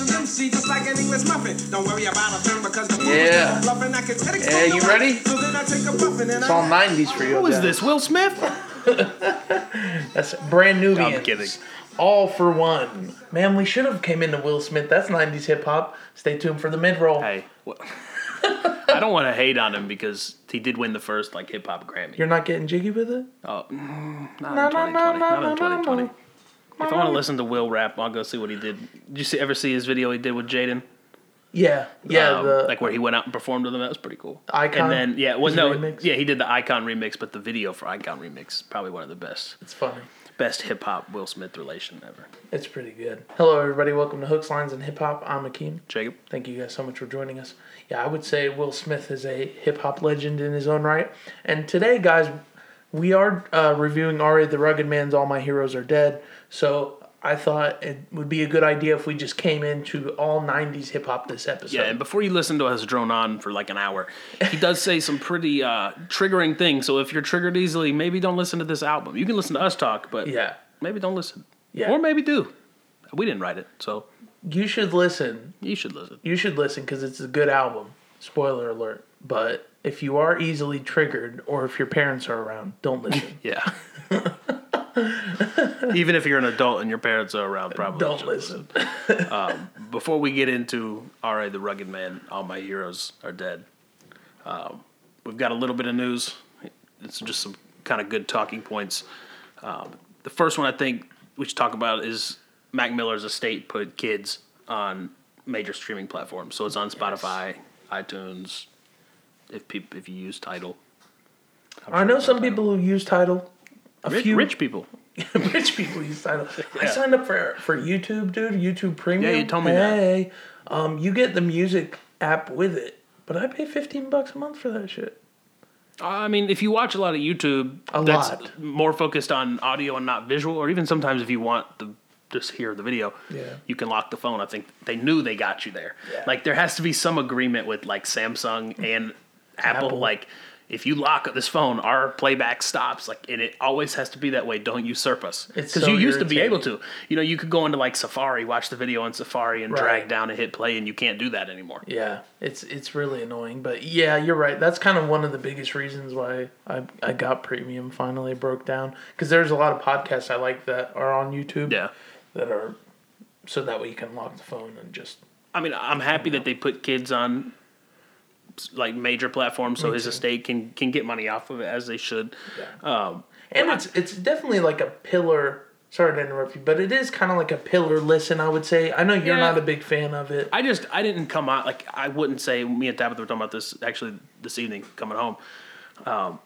an MC just like an English muffin. Don't worry about a thing because the Yeah. bluffing. I can take Yeah, you ready? So then I take a buffin and It's all 90s for you. Who is guys. this? Will Smith? That's brand new. I'm kidding. All for one. Man, we should have came into Will Smith. That's 90s hip hop. Stay tuned for the mid roll. Hey, well, I don't want to hate on him because he did win the first like hip hop Grammy. You're not getting jiggy with it? Oh, mm, not in 2020. Not in 2020. If I want to listen to Will rap, I'll go see what he did. Did you see, ever see his video he did with Jaden? Yeah. Yeah. Um, the, like where he went out and performed with him. That was pretty cool. Icon? And then yeah, well no, remix? yeah, he did the Icon remix, but the video for Icon remix probably one of the best, it's funny. best hip hop Will Smith relation ever. It's pretty good. Hello, everybody. Welcome to Hooks, Lines, and Hip Hop. I'm Akeem. Jacob, Thank you guys so much for joining us. Yeah, I would say Will Smith is a hip hop legend in his own right. And today, guys, we are uh, reviewing R.A. the Rugged Man's All My Heroes Are Dead. So I thought it would be a good idea if we just came into all 90s hip hop this episode. yeah, and before you listen to us drone on for like an hour, he does say some pretty uh, triggering things. So if you're triggered easily, maybe don't listen to this album. You can listen to us talk, but yeah. maybe don't listen. Yeah. Or maybe do. We didn't write it, so You should listen. you should listen. You should listen because it's a good album. Spoiler alert. But if you are easily triggered or if your parents are around, don't listen. Yeah. Even if you're an adult and your parents are around, probably don't should listen. Before we get into R.A. the Rugged Man, all my heroes are dead. Um, we've got a little bit of news. It's just some kind of good talking points. Um, the first one I think we should talk about is Mac Miller's estate put kids on major streaming platforms. So it's on Spotify, iTunes. If peop- if you use Tidal, I know some people who use Tidal. A rich, few rich people. rich people use Tidal. I Yeah. signed up for for YouTube, dude. YouTube Premium. Yeah, you told me that. um, you get the music app with it, but I pay fifteen bucks a month for that shit. I mean, if you watch a lot of YouTube, A that's lot. more focused on audio and not visual, or even sometimes if you want to just hear the video, Yeah. you can lock the phone. I think they knew they got you there. Yeah. Like there has to be some agreement with like Samsung and Apple. Apple. Like if you lock this phone, our playback stops. Like and it always has to be that way. Don't usurp us. Because so you used to be able to. You know, you could go into like Safari, watch the video on Safari, and Right. drag down and hit play, and you can't do that anymore. Yeah, it's it's really annoying, but yeah, you're right. That's kind of one of the biggest reasons why I I got premium finally broke down because there's a lot of podcasts I like that are on YouTube. Yeah. that are so that way you can lock the phone and just I mean, I'm happy that they put kids on like major platforms, so his estate can can get money off of it as they should. Um, and it's it's definitely like a pillar. Sorry to interrupt you, but it is kind of like a pillar listen. I would say. I know you're Yeah. not a big fan of it. I just I didn't come out like I wouldn't say me and Tabitha were talking about this actually this evening coming home. Um,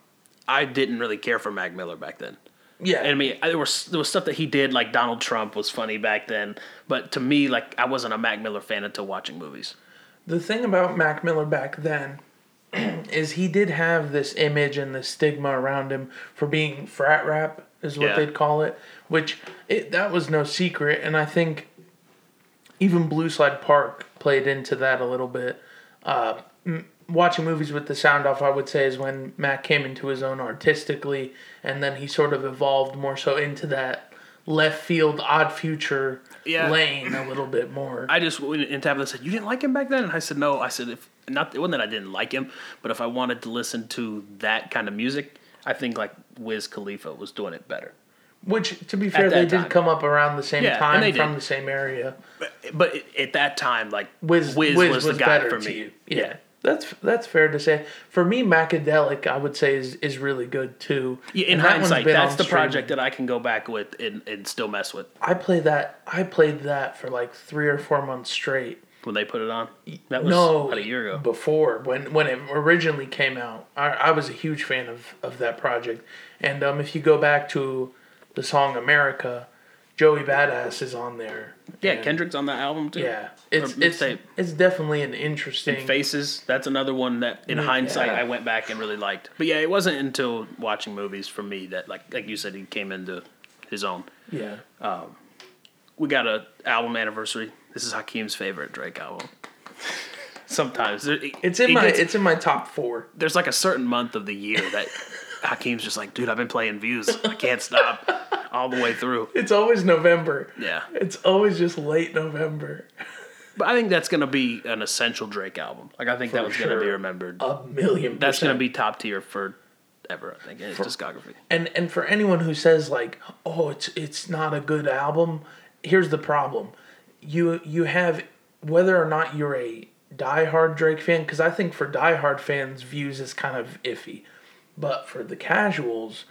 I didn't really care for Mac Miller back then. yeah, And I mean, I- there was there was stuff that he did like Donald Trump was funny back then, but to me, like I wasn't a Mac Miller fan until watching movies. The thing about Mac Miller back then is he did have this image and this stigma around him for being frat rap is what Yeah. they'd call it, which it, that was no secret and I think even Blue Slide Park played into that a little bit. Uh, m- watching movies with the sound off, I would say, is when Mac came into his own artistically, and then he sort of evolved more so into that left field, odd future Yeah. lane a little bit more. I just went and Tabitha said, "You didn't like him back then," and I said, "No." I said, "If not, it wasn't that I didn't like him, but if I wanted to listen to that kind of music, I think like Wiz Khalifa was doing it better." Which, to be fair, they that did come up around the same Yeah, time from did. the same area. But, but at that time, like Wiz, Wiz, Wiz was, the guy for me. you. Yeah. That's that's fair to say. For me, Macadelic, I would say is is really good too. Yeah, in And hindsight, that's the project that I can go back with and, and still mess with I play that. I played that for like three or four months straight. when they put it on. That was no, about a year ago. Before when when it originally came out, I, I was a huge fan of of that project. And um, if you go back to the song America, Joey Badass is on there. Yeah, And- Kendrick's on that album too. Yeah, it's it's it's definitely an interesting. Faces, that's another one that in mm, Yeah. hindsight I went back and really liked. But yeah, it wasn't until watching movies for me that like like you said he came into his own. Yeah, um, We got a album anniversary. This is Hakeem's favorite Drake album. Sometimes there, it's in my gets- it's in my top four. there's like a certain month of the year that Hakeem's just like, dude, I've been playing views. I can't stop all the way through. It's always November. Yeah. It's always just late November. But I think that's gonna be an essential Drake album. Like I think that was gonna be remembered. A million. that's gonna be top tier for ever. I think in his discography. And and for anyone who says like, oh, it's it's not a good album, here's the problem. You you have whether or not you're a diehard Drake fan, because I think for diehard fans, views is kind of iffy, but for the casuals,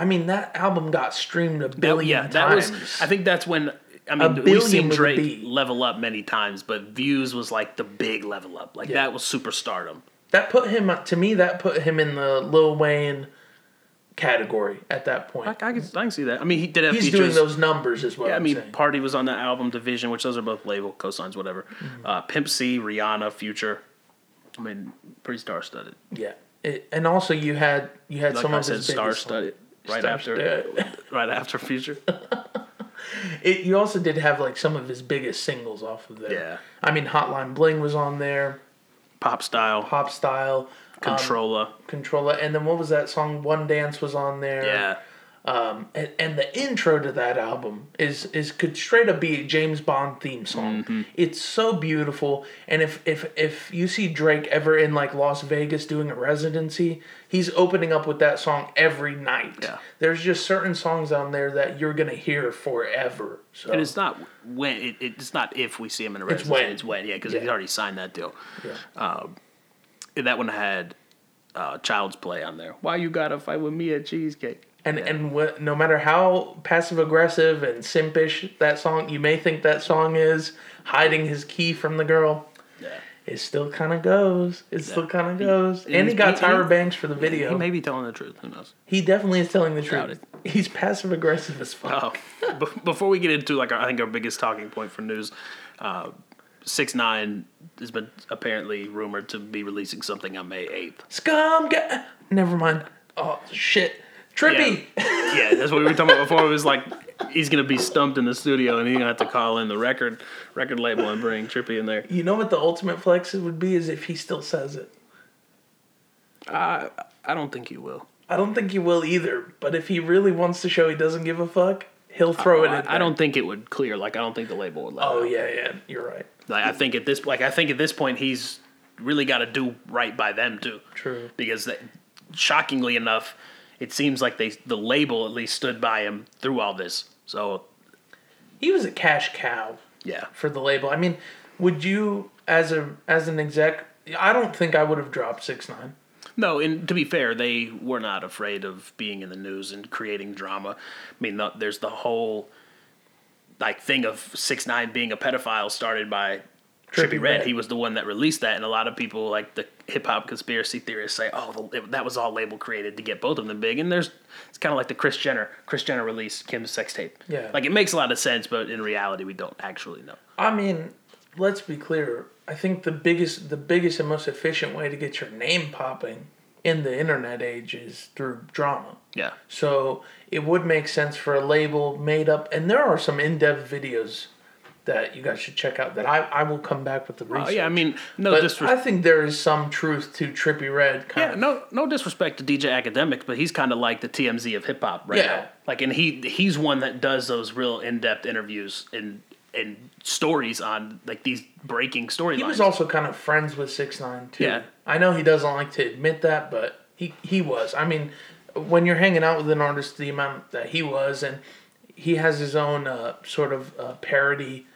I mean that album got streamed a billion yeah, that times. was. I think that's when. I mean, we've seen Drake level up many times, but views was like the big level up. Like Yeah. that was superstardom. that put him to me. That put him in the Lil Wayne category at that point. I, I, can, I can see that. I mean, he did have He's features. doing those numbers as well. Yeah, I mean, saying. Party was on that album, dvsn, which those are both label cosigns, whatever. Mm-hmm. Uh, Pimp C, Rihanna, Future. I mean, pretty star studded. yeah, it, and also you had you had Like some I of said, his star studded. Right after, yeah. right after Future. It, you also did have like some of his biggest singles off of there. Yeah. I mean, Hotline Bling was on there, Pop style, Pop Style, um, Controlla. Controlla, and then what was that song? One Dance was on there. yeah, and, and the intro to that album is is could straight up be a James Bond theme song. Mm-hmm. It's so beautiful, and if if if you see Drake ever in like Las Vegas doing a residency, he's opening up with that song every night. Yeah. There's just certain songs on there that you're gonna hear forever. So and it's not when it, it's not if we see him in a residency. It's when. It's when, yeah, because Yeah. he's already signed that deal. yeah. And that one had uh, Child's Play on there. Why you gotta fight with me at Cheesecake? And Yeah. and what, no matter how passive aggressive and simpish that song, you may think that song is hiding his key from the girl. Yeah. It still kind of goes. It still kind of goes. He- and he got he- Tyra he- Banks for the video. He may be telling the truth. Who knows? He definitely is telling the truth. He's passive aggressive as fuck. Oh, be- before we get into like our, I think our biggest talking point for news, uh, six nine has been apparently rumored to be releasing something on May eighth. Scum guy. Never mind. Oh shit. Trippie. yeah, that's what we were talking about before. It was like he's gonna be stumped in the studio and he's gonna have to call in the record record label and bring Trippie in there. You know what the ultimate flex would be is if he still says it. I I don't think he will. I don't think he will either. But if he really wants to show he doesn't give a fuck, he'll throw it in. I, I don't think it would clear. Like I don't think the label would let. Oh yeah, yeah. You're right. Like I think at this like I think at this point he's really got to do right by them too. True. Because they, shockingly enough, it seems like they the label at least stood by him through all this. So He was a cash cow yeah, for the label. I mean, would you as a as an exec? I don't think I would have dropped six nine. no. And to be fair, they were not afraid of being in the news and creating drama. I mean, the, there's the whole like thing of six nine being a pedophile started by. Trippy, Trippie Red. Redd. he was the one that released that, and a lot of people, like the hip hop conspiracy theorists, say, "Oh, the, that was all label created to get both of them big." And there's, it's kind of like the Kris Jenner, Kris Jenner released Kim's sex tape. Yeah. like it makes a lot of sense, but in reality, we don't actually know. I mean, let's be clear. I think the biggest the biggest and most efficient way to get your name popping in the internet age is through drama. Yeah, So it would make sense for a label made up, and there are some in depth videos that you guys should check out. That I, I will come back with the oh research. yeah. I mean, no but disrespect. I think there is some truth to Trippie Redd. Kind Yeah, of. no, no disrespect to DJ Akademiks, but he's kind of like the TMZ of hip hop right Yeah. now. Like, and he he's one that does those real in depth interviews and and stories on like these breaking storylines. He was also kind of friends with Six Nine too. Yeah. I know he doesn't like to admit that, but he he was. I mean, when you're hanging out with an artist the amount that he was, and he has his own uh, sort of uh, parody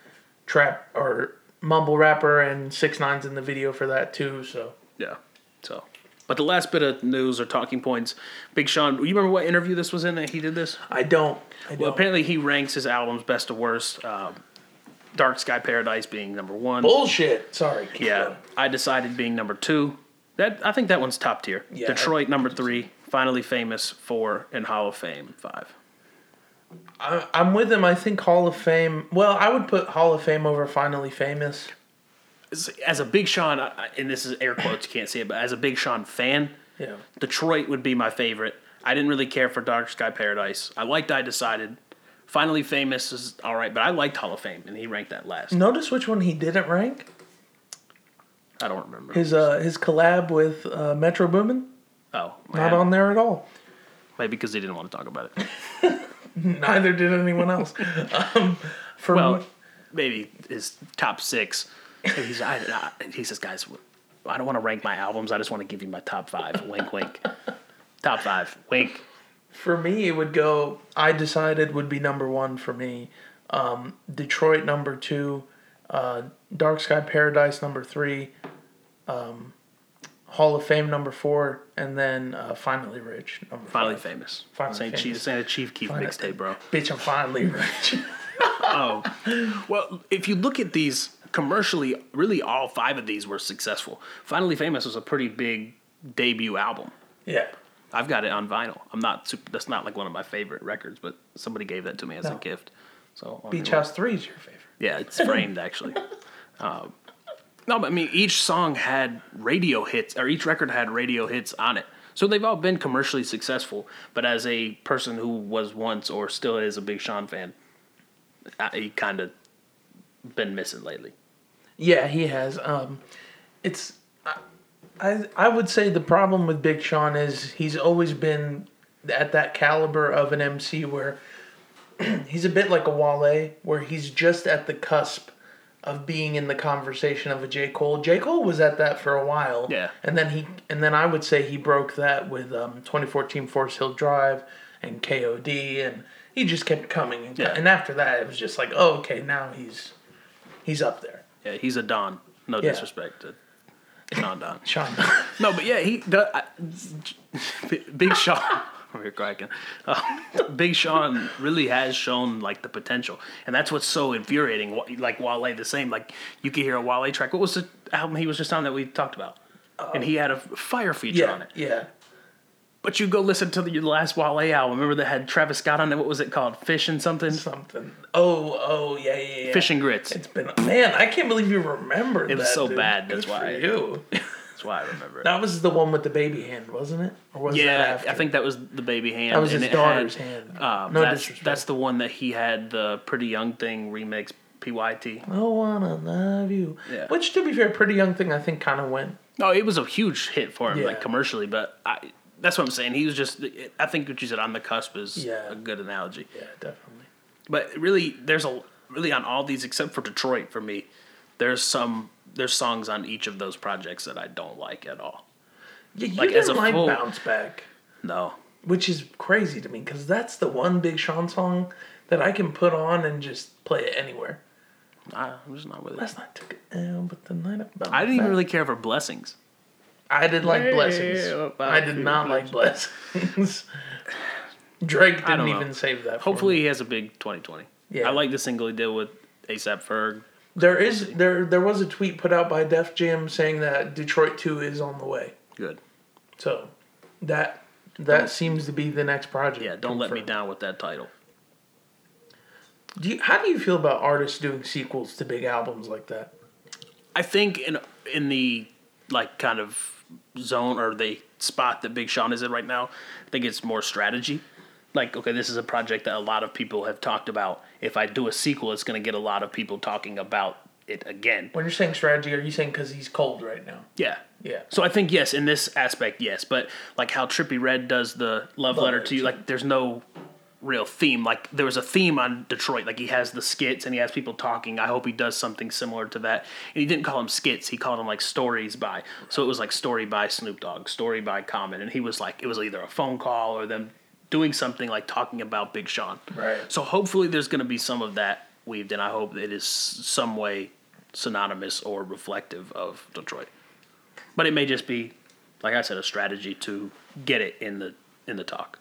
trap or mumble rapper, and six nines in the video for that too. So Yeah. So, but the last bit of news or talking points, Big Sean. You remember what interview this was in that he did this? I don't. I don't. Well, apparently he ranks his albums best to worst. Um, Dark Sky Paradise being number one. Bullshit. Sorry. Yeah, going. I decided being number two. That I think that one's top tier. Yeah. Detroit number three. Finally famous four and Hall of Fame five. I, I'm with him. I think Hall of Fame. Well, I would put Hall of Fame over Finally Famous. As- As a Big Sean, and this is air quotes, you can't see it, but as a Big Sean fan, Yeah. Detroit would be my favorite. I didn't really care for Dark Sky Paradise. I liked I Decided. Finally Famous is all right, but I liked Hall of Fame, and he ranked that last. Notice which one he didn't rank. I don't remember. His uh his collab with uh, Metro Boomin. oh, Not on there at all. Maybe because he didn't want to talk about it. Neither did anyone else. um, for Well, me- maybe his top six. He's I, I, he says, guys, I don't want to rank my albums. I just want to give you my top five. Wink, wink. top five. Wink. For me, it would go. I decided would be number one for me. Um, Detroit number two, uh, Dark Sky Paradise number three, um, Hall of Fame number four, and then uh, Finally Rich number Finally five. famous. Finally Saint famous. Chief, Saint Chief Keef mixtape, bro. Bitch, I'm finally rich. Oh, well, if you look at these commercially, really all five of these were successful. Finally Famous was a pretty big debut album. yeah. I've got it on vinyl. I'm not super, that's not like one of my favorite records, but somebody gave that to me as a gift. So Beach House Three is your favorite. Yeah, it's framed actually. Um, no, but I mean, each song had radio hits, or each record had radio hits on it. So they've all been commercially successful. But as a person who was once or still is a big Sean fan, he kind of been missing lately. Yeah, he has. Um, it's I, I I would say the problem with Big Sean is he's always been at that caliber of an MC where he's a bit like a Wale, where he's just at the cusp of being in the conversation of a J Cole. J Cole was at that for a while. Yeah. and then he and then I would say he broke that with um, 2014 Forest Hill Drive and KOD, and he just kept coming. And, Yeah. and after that, it was just like, oh, okay, now he's he's up there. Yeah, he's a Don. No Yeah. disrespect to Sean Don. Sean. No, but yeah, he the, I, Big Sean. We're cracking. Uh, Big Sean really has shown like the potential, and that's what's so infuriating. Like Wale, the same. Like you could hear a Wale track. What was the album he was just on that we talked about? and he had a fire feature on it. yeah. But you go listen to the last Wale album. Remember that had Travis Scott on it. What was it called? Fish and something. Something. Oh, oh, yeah, yeah, yeah. Fish and grits. It's been man. I can't believe you remember. It was so dude. bad, that's Good why. you. That's why I remember it. that was the one with the baby hand, wasn't it? Or was that Yeah, after? I think that was the baby hand. That was and his daughter's had, hand. Um, No that's, disrespect. that's the one that he had the Pretty Young Thing remix PYT. I wanna love you. Yeah. Which, to be fair, pretty young thing. I think kind of went. No, it was a huge hit for him, Yeah. like commercially. But I, that's what I'm saying. He was just. I think what you said on the cusp is Yeah. a good analogy. Yeah, definitely. But really, there's a really on all these except for Detroit for me. There's some there's songs on each of those projects that I don't like at all. Yeah, you Like, didn't as a like full- bounce back, No, which is crazy to me because that's the one Big Sean song that I can put on and just play it anywhere. I, I'm just not with it. Last night took it down, but the night I didn't even back. really care for Blessings. I did like Yeah, blessings. I did not like blessings. Drake didn't even save that. for Hopefully, me. he has a big 2020. Yeah. I like the single he did with ASAP Ferg. There is there there was a tweet put out by Def Jam saying that Detroit Two is on the way. Good. So that that seems to be the next project. Yeah, don't let me down with that title. Do you, how do you feel about artists doing sequels to big albums like that? I think in in the like kind of zone or the spot that Big Sean is in right now, I think it's more strategy. Like, okay, this is a project that a lot of people have talked about. If I do a sequel, it's going to get a lot of people talking about it again. When you're saying strategy, are you saying because he's cold right now? Yeah. Yeah. So I think yes, in this aspect, yes. But like how Trippie Redd does the love, letter letter to you, like there's no real theme. Like there was a theme on Detroit. Like he has the skits and he has people talking. I hope he does something similar to that. And he didn't call them skits. He called them like stories by. So it was like story by Snoop Dogg, story by Common, and he was like it was either a phone call or them doing something like talking about Big Sean. Right. So hopefully there's going to be some of that weaved in. I hope it is some way synonymous or reflective of Detroit. But it may just be, like I said, a strategy to get it in the in the talk.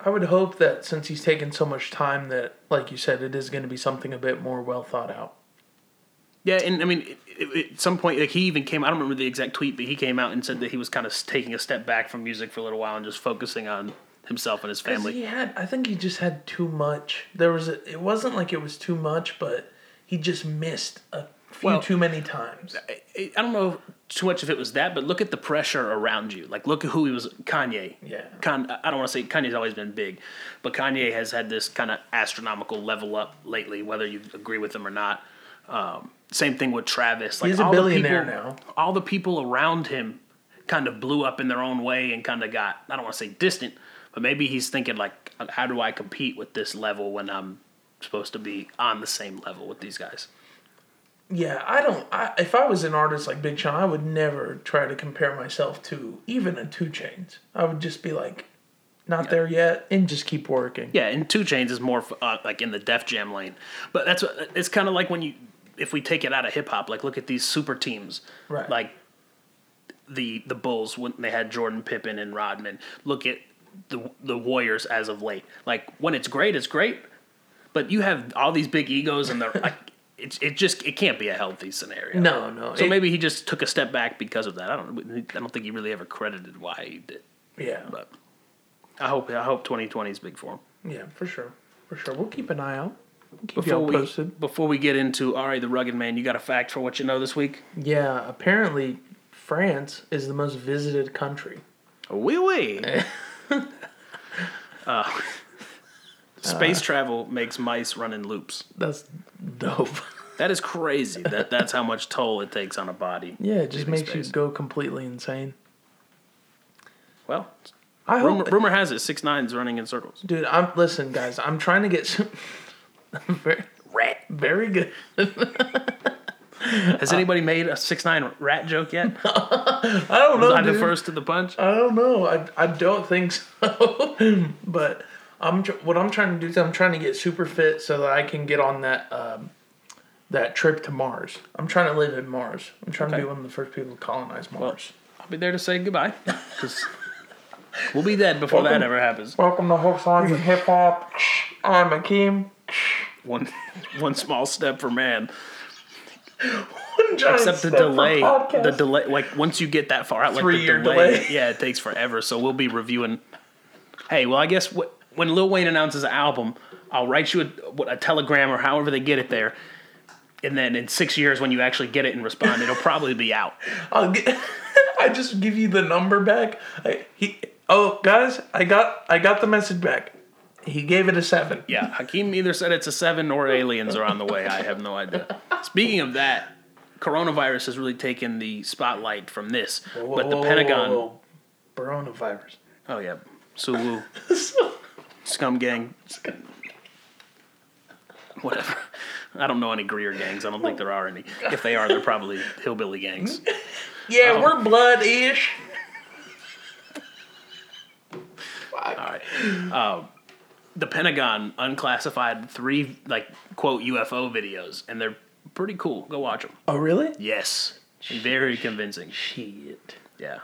I would hope that since he's taken so much time, that like you said, it is going to be something a bit more well thought out. Yeah, and I mean, at some point, like he even came. I don't remember the exact tweet, but he came out and said that he was kind of taking a step back from music for a little while and just focusing on himself and his family. He had, I think he just had too much. There was, a, it wasn't like it was too much, but he just missed a few Well- too many times. I, I don't know too much if it was that, but look at the pressure around you. Like, look at who he was. Kanye. Yeah. Con, I don't want to say Kanye's always been big, but Kanye has had this kind of astronomical level up lately, whether you agree with him or not. Um, same thing with Travis. Like He's a all the billionaire people- now. All the people around him kind of blew up in their own way and kind of got. I don't want to say distant, but maybe he's thinking like, how do I compete with this level when I'm supposed to be on the same level with these guys? yeah, I don't. I, if I was an artist like Big Sean, I would never try to compare myself to even a 2 Chainz. I would just be like, not there yet, and just keep working. Yeah, and 2 Chainz is more uh, like in the Def Jam lane, but that's what it's kind of like when you if we take it out of hip hop, like look at these super teams, Right. Like the the Bulls when they had Jordan Pippen and Rodman. Look at the the Warriors as of late. Like when it's great, it's great, but you have all these big egos and they're like. It, it just it can't be a healthy scenario. No, no. So It- maybe he just took a step back because of that. I don't I don't think he really ever credited why he did. Yeah, But I hope I hope 2020 is big for him. yeah, for sure, for sure. We'll keep an eye out. We'll keep Before we posted. before we get into right, the rugged man, you got a fact for what you know this week? Yeah, apparently France is the most visited country. Wee wee. uh, space travel makes mice run in loops. That's dope. That is crazy. that that's how much toll it takes on a body. Yeah, it just makes you go completely insane. Well, I rumor, hope, rumor has it six nines running in circles. dude. I'm listen, guys. I'm trying to get some. very, very good. Has anybody made a six nine rat joke yet? I don't know, Was I the first to the punch? I don't know. I, I don't think so. but I'm tr- what I'm trying to do is I'm trying to get super fit so that I can get on that um, that trip to Mars. I'm trying to live in Mars. I'm trying to be one of the first people to colonize Mars. I'll be there to say goodbye. 'cause we'll be dead before that ever happens. Welcome to Hooks, Lines, and Hip Hop. I'm Akeem. One one small step for man. Except the delay, the delay, like once you get that far out, like Three-year the delay, delay. yeah, it takes forever. So we'll be reviewing. Hey, well, I guess wh- when Lil Wayne announces an album, I'll write you a, what, a telegram or however they get it there, and then in six years, when you actually get it and respond, it'll probably be out. I'll get, I just give you the number back. I, he, oh, guys, I got I got the message back. He gave it a seven. Yeah, Hakeem either said it's a seven or aliens are on the way. I have no idea. Speaking of that, coronavirus has really taken the spotlight from this, but the Whoa, Pentagon. whoa, whoa. Coronavirus. Oh yeah, Suwu, Scum Gang, whatever. I don't know any Greer gangs. I don't think there are any. If they are, they're probably hillbilly gangs. Yeah, Oh. we're blood ish. All right. Um, the Pentagon unclassified three like quote UFO videos, and they're pretty cool. Go watch them. Oh, really? Yes, very convincing. Shit. Yeah.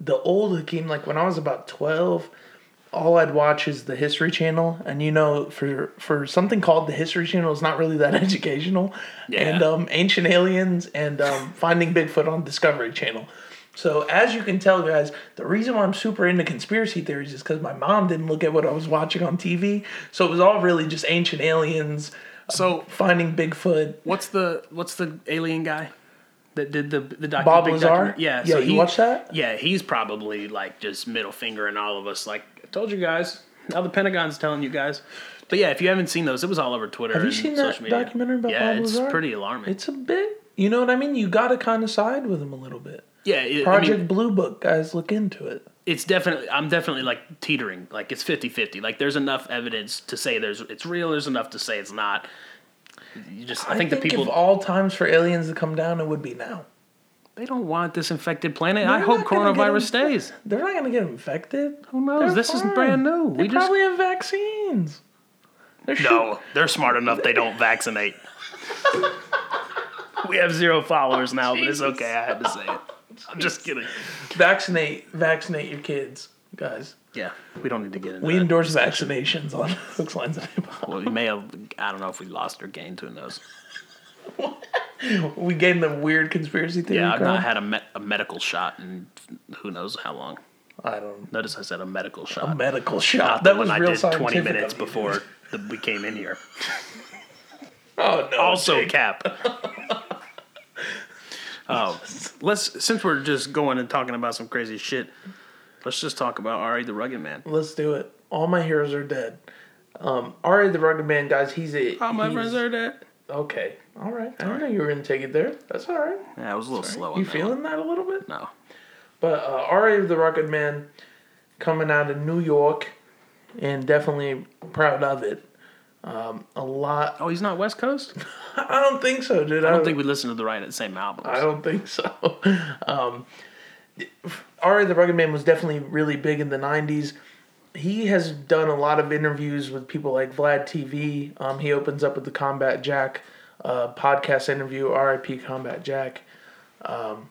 The old Hakeem, like when I was about 12, all I'd watch is the History Channel. And you know, for for something called the History Channel, it's not really that educational. Yeah. And um, Ancient Aliens and um, Finding Bigfoot on Discovery Channel. So as you can tell, guys, the reason why I'm super into conspiracy theories is because my mom didn't look at what I was watching on TV. So it was all really just Ancient Aliens, um, So Finding Bigfoot. what's the what's the alien guy that did the the docu- Bob Lazar? document- Yeah. Yeah, so you he, watched that? Yeah, he's probably like just middle fingering all of us. Like I told you guys. Now the Pentagon's telling you guys. But yeah, if you haven't seen those, it was all over Twitter. Have you and seen that media. documentary about yeah, Bob it's pretty alarming. It's a bit, you know what I mean? You got to kind of side with him a little bit. Yeah, it, I Project mean, Blue Book, guys, look into it. it's definitely I'm definitely like teetering. Like it's 50-50. Like there's enough evidence to say there's it's real. There's enough to say it's not. You just I think, the people all times for aliens to come down, it would be now. they don't want this infected planet. I They're hope gonna get coronavirus stays. They're not going to get infected. Who knows? They're this is fine. brand new. They we just probably have vaccines. They're No, they're smart enough they don't vaccinate. we have zero followers now, but it's okay. I had to say it. I'm just kidding. vaccinate, vaccinate your kids, guys. Yeah, we don't need to get into We that. endorse vaccinations on Hooks, Lines, and Hip Hop. Well, we may have. I don't know if we lost or gained. Who knows? We gained the weird conspiracy theory. Yeah, I've not had a, me- a medical shot in who knows how long. I don't. Notice I said a medical shot. A medical not shot. the That was one I real did 20 minutes before the, we came in here. Oh no! Also, Jake. cap. Oh, let's since we're just going and talking about some crazy shit. Let's just talk about R.A. the Rugged Man. Let's do it. All my heroes are dead. Um, R.A. the Rugged Man, guys. He's a. All my he's- friends are dead. Okay. All right. I didn't know you were gonna take it there. That's all right. Yeah, I was a little slow on You that feeling that a little bit? one. No. But uh, R.A. the Rugged Man, coming out of New York, and definitely proud of it. Um, a lot. Oh, he's not West Coast. I don't think so, dude. I don't think we listened to the right same albums. I don't think so. Um, R.A. the Rugged Man was definitely really big in the '90s. He has done a lot of interviews with people like Vlad TV. Um, he opens up with the Combat Jack uh, podcast interview, R.I.P. Combat Jack. Um,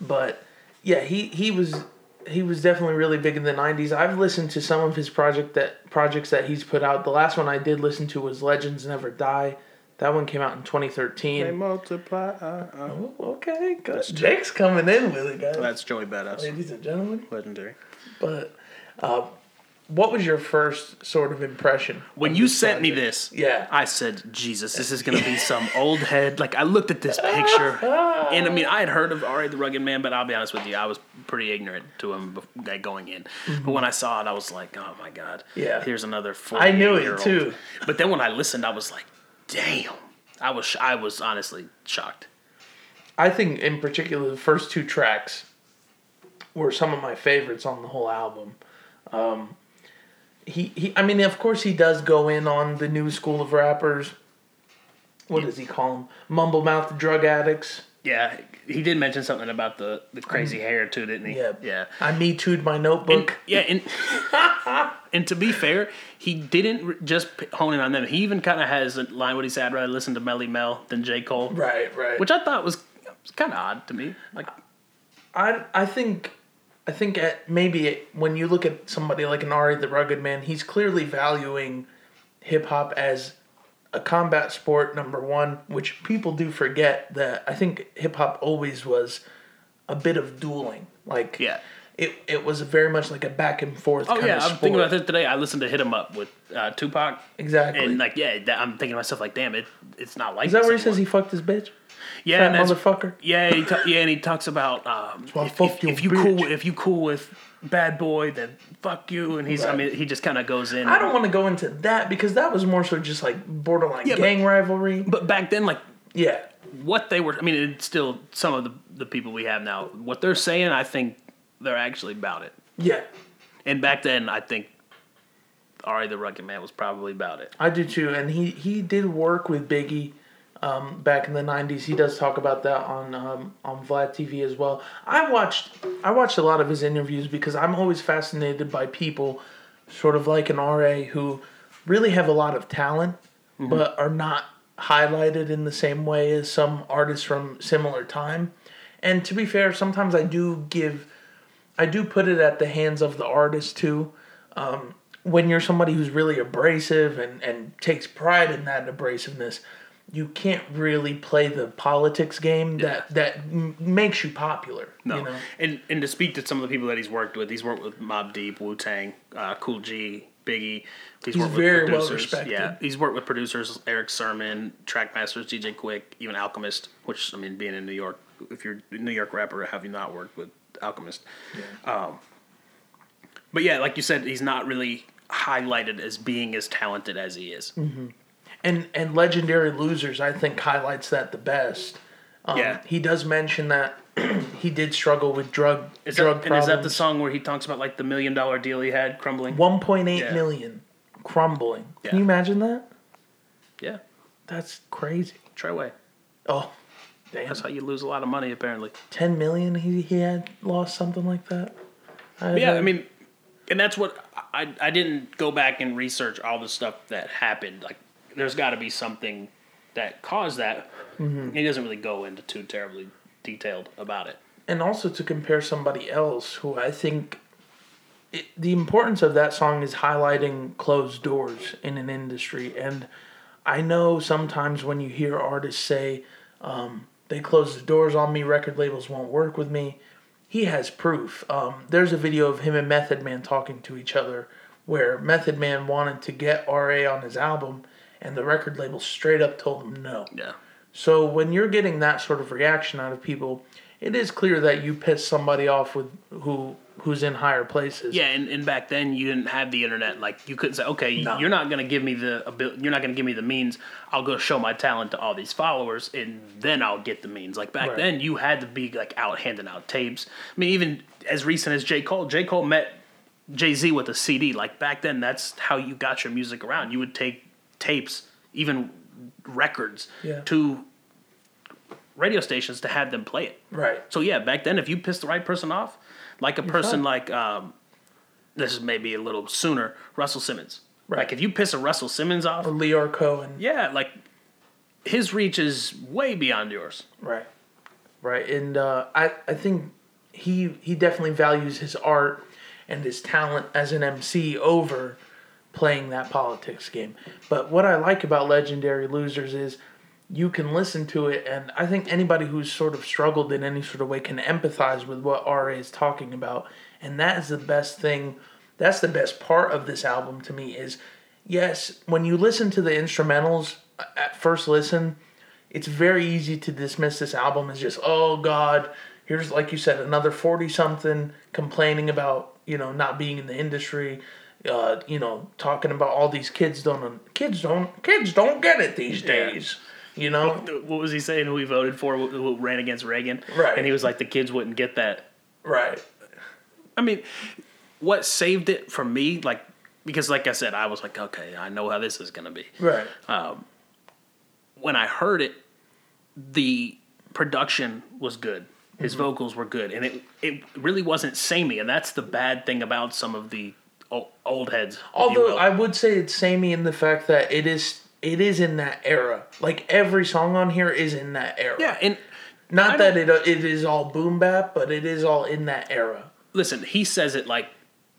but yeah, he he was he was definitely really big in the '90s. I've listened to some of his project that projects that he's put out. The last one I did listen to was Legends Never Die. That one came out in 2013. They multiply. Uh, Oh, okay, good. Jake's coming in with it, guys. That's Joey Badass. Ladies and gentlemen. Legendary. But uh, what was your first sort of impression? When you sent me this, Yeah. I said, Jesus, this is gonna be some old head. Like I looked at this picture, and I mean, I had heard of R.A. the Rugged Man, but I'll be honest with you, I was pretty ignorant to him going in. But when I saw it, I was like, oh my god, Yeah. here's another. I knew it, too. But then when I listened, I was like, damn. I was sh- I was honestly shocked. I think, in particular, the first two tracks were some of my favorites on the whole album. Um, he, he, I mean, of course, he does go in on the new school of rappers. What does he call them? Mumble mouth drug addicts. Yeah, he did mention something about the, the crazy mm. hair too, didn't he? Yeah. yeah. I me too'd my And, notebook. yeah, and and to be fair, he didn't just hone in on them. He even kind of has a line what he said, "I'd rather listen to Melle Mel than J Cole," right, right. which I thought was, was kind of odd to me. Like, I I think I think at maybe it, when you look at somebody like an R.A. the Rugged Man, he's clearly valuing hip hop as a combat sport number one, which people do forget that I think hip hop always was a bit of dueling. Like Yeah. It it was very much like a back and forth oh kind yeah, of I'm sport. thinking about this today. I listened to "Hit 'Em Up" with uh, Tupac, Exactly. and like, yeah, that, I'm thinking to myself, like, damn, it, it's not like Is that this where he says he fucked his bitch? yeah, Fat and motherfucker. Yeah, he ta- yeah, and he talks about um, why if, fuck if, your if you bitch. cool if you cool with bad boy, then fuck you. And he's I mean he just kind of goes in. I don't want to go into that because that was more so just like borderline Yeah, but- gang rivalry. But back then, like yeah. what they were, I mean, it's still some of the the people we have now. What they're saying, I think they're actually about it. Yeah. And back then, I think R.A. the Rugged Man was probably about it. I do too, and he he did work with Biggie um, back in the '90s. He does talk about that on um, on Vlad TV as well. I watched I watched a lot of his interviews because I'm always fascinated by people, sort of like an RA who really have a lot of talent, but are not highlighted in the same way as some artists from similar time. And to be fair, sometimes I do give, I do put it at the hands of the artist too when you're somebody who's really abrasive and, and takes pride in that abrasiveness, you can't really play the politics game that that m- makes you popular. No, You know? and and to speak to some of the people that he's worked with, he's worked with Mobb Deep, Wu Tang, uh, Kool G, Biggie. He's, He's very with well respected. Yeah, he's worked with producers Erick Sermon, Trackmasters, DJ Quik, even Alchemist. Which I mean, being in New York, if you're a New York rapper, have you not worked with Alchemist? Um, but yeah, like you said, he's not really highlighted as being as talented as he is. And and legendary losers, I think highlights that the best. Um, Yeah. he does mention that he did struggle with drug Is drug that, and is that the song where he talks about like the million dollar deal he had crumbling? One point eight Yeah. million crumbling. Can you imagine that? Yeah, That's crazy. try away. Oh, damn. That's how you lose a lot of money, apparently. 10 million he, he had lost something like that. Yeah, I mean, and that's what I I didn't go back and research all the stuff that happened. Like, there's got to be something that caused that. He doesn't really go into too terribly detailed about it. and also to compare somebody else who I think it, the importance of that song is highlighting closed doors in an industry. And I know sometimes when you hear artists say, um, they close the doors on me, record labels won't work with me, he has proof. Um, there's a video of him and Method Man talking to each other where Method Man wanted to get RA on his album, and the record label straight up told him no. Yeah. So when you're getting that sort of reaction out of people, it is clear that you piss somebody off with who who's in higher places. Yeah, and, and back then you didn't have the internet. Like you couldn't say, okay, No. you're not going to give me the abil- you're not going to give me the means. I'll go show my talent to all these followers, and then I'll get the means. Like back Right. then, you had to be like out handing out tapes. I mean, even as recent as J Cole, J Cole met Jay Z with a CD. Like back then, that's how you got your music around. You would take tapes, even records, Yeah. to radio stations to have them play it. Right. So yeah, back then, if you pissed the right person off, like a person fine. like um, this is maybe a little sooner, Russell Simmons. Right. Like if you piss a Russell Simmons off, Or Lyor Cohen. yeah, like his reach is way beyond yours. Right. Right. And uh, I, I think he he definitely values his art and his talent as an MC over playing that politics game. But what I like about Legendary Losers is you can listen to it and I think anybody who's sort of struggled in any sort of way can empathize with what RA is talking about. And that is the best thing that's the best part of this album to me is yes, when you listen to the instrumentals uh, at first listen, it's very easy to dismiss this album as just oh god here's like you said another 40 something complaining about you know not being in the industry uh, you know talking about all these kids don't kids don't kids don't get it these Yeah. days you know What was he saying? Who he voted for? Who who ran against Reagan? Right. And he was like, the kids wouldn't get that. right I mean, what saved it for me, like, because like I said, I was like, okay, I know how this is gonna be. right When I heard it, the production was good. His Mm-hmm. vocals were good, and it it really wasn't samey, and that's the bad thing about some of the o- old heads. although i would say it's samey in the fact that it is it is in that era like every song on here is in that era yeah, and not that it it is all boom bap but it is all in that era listen, he says it like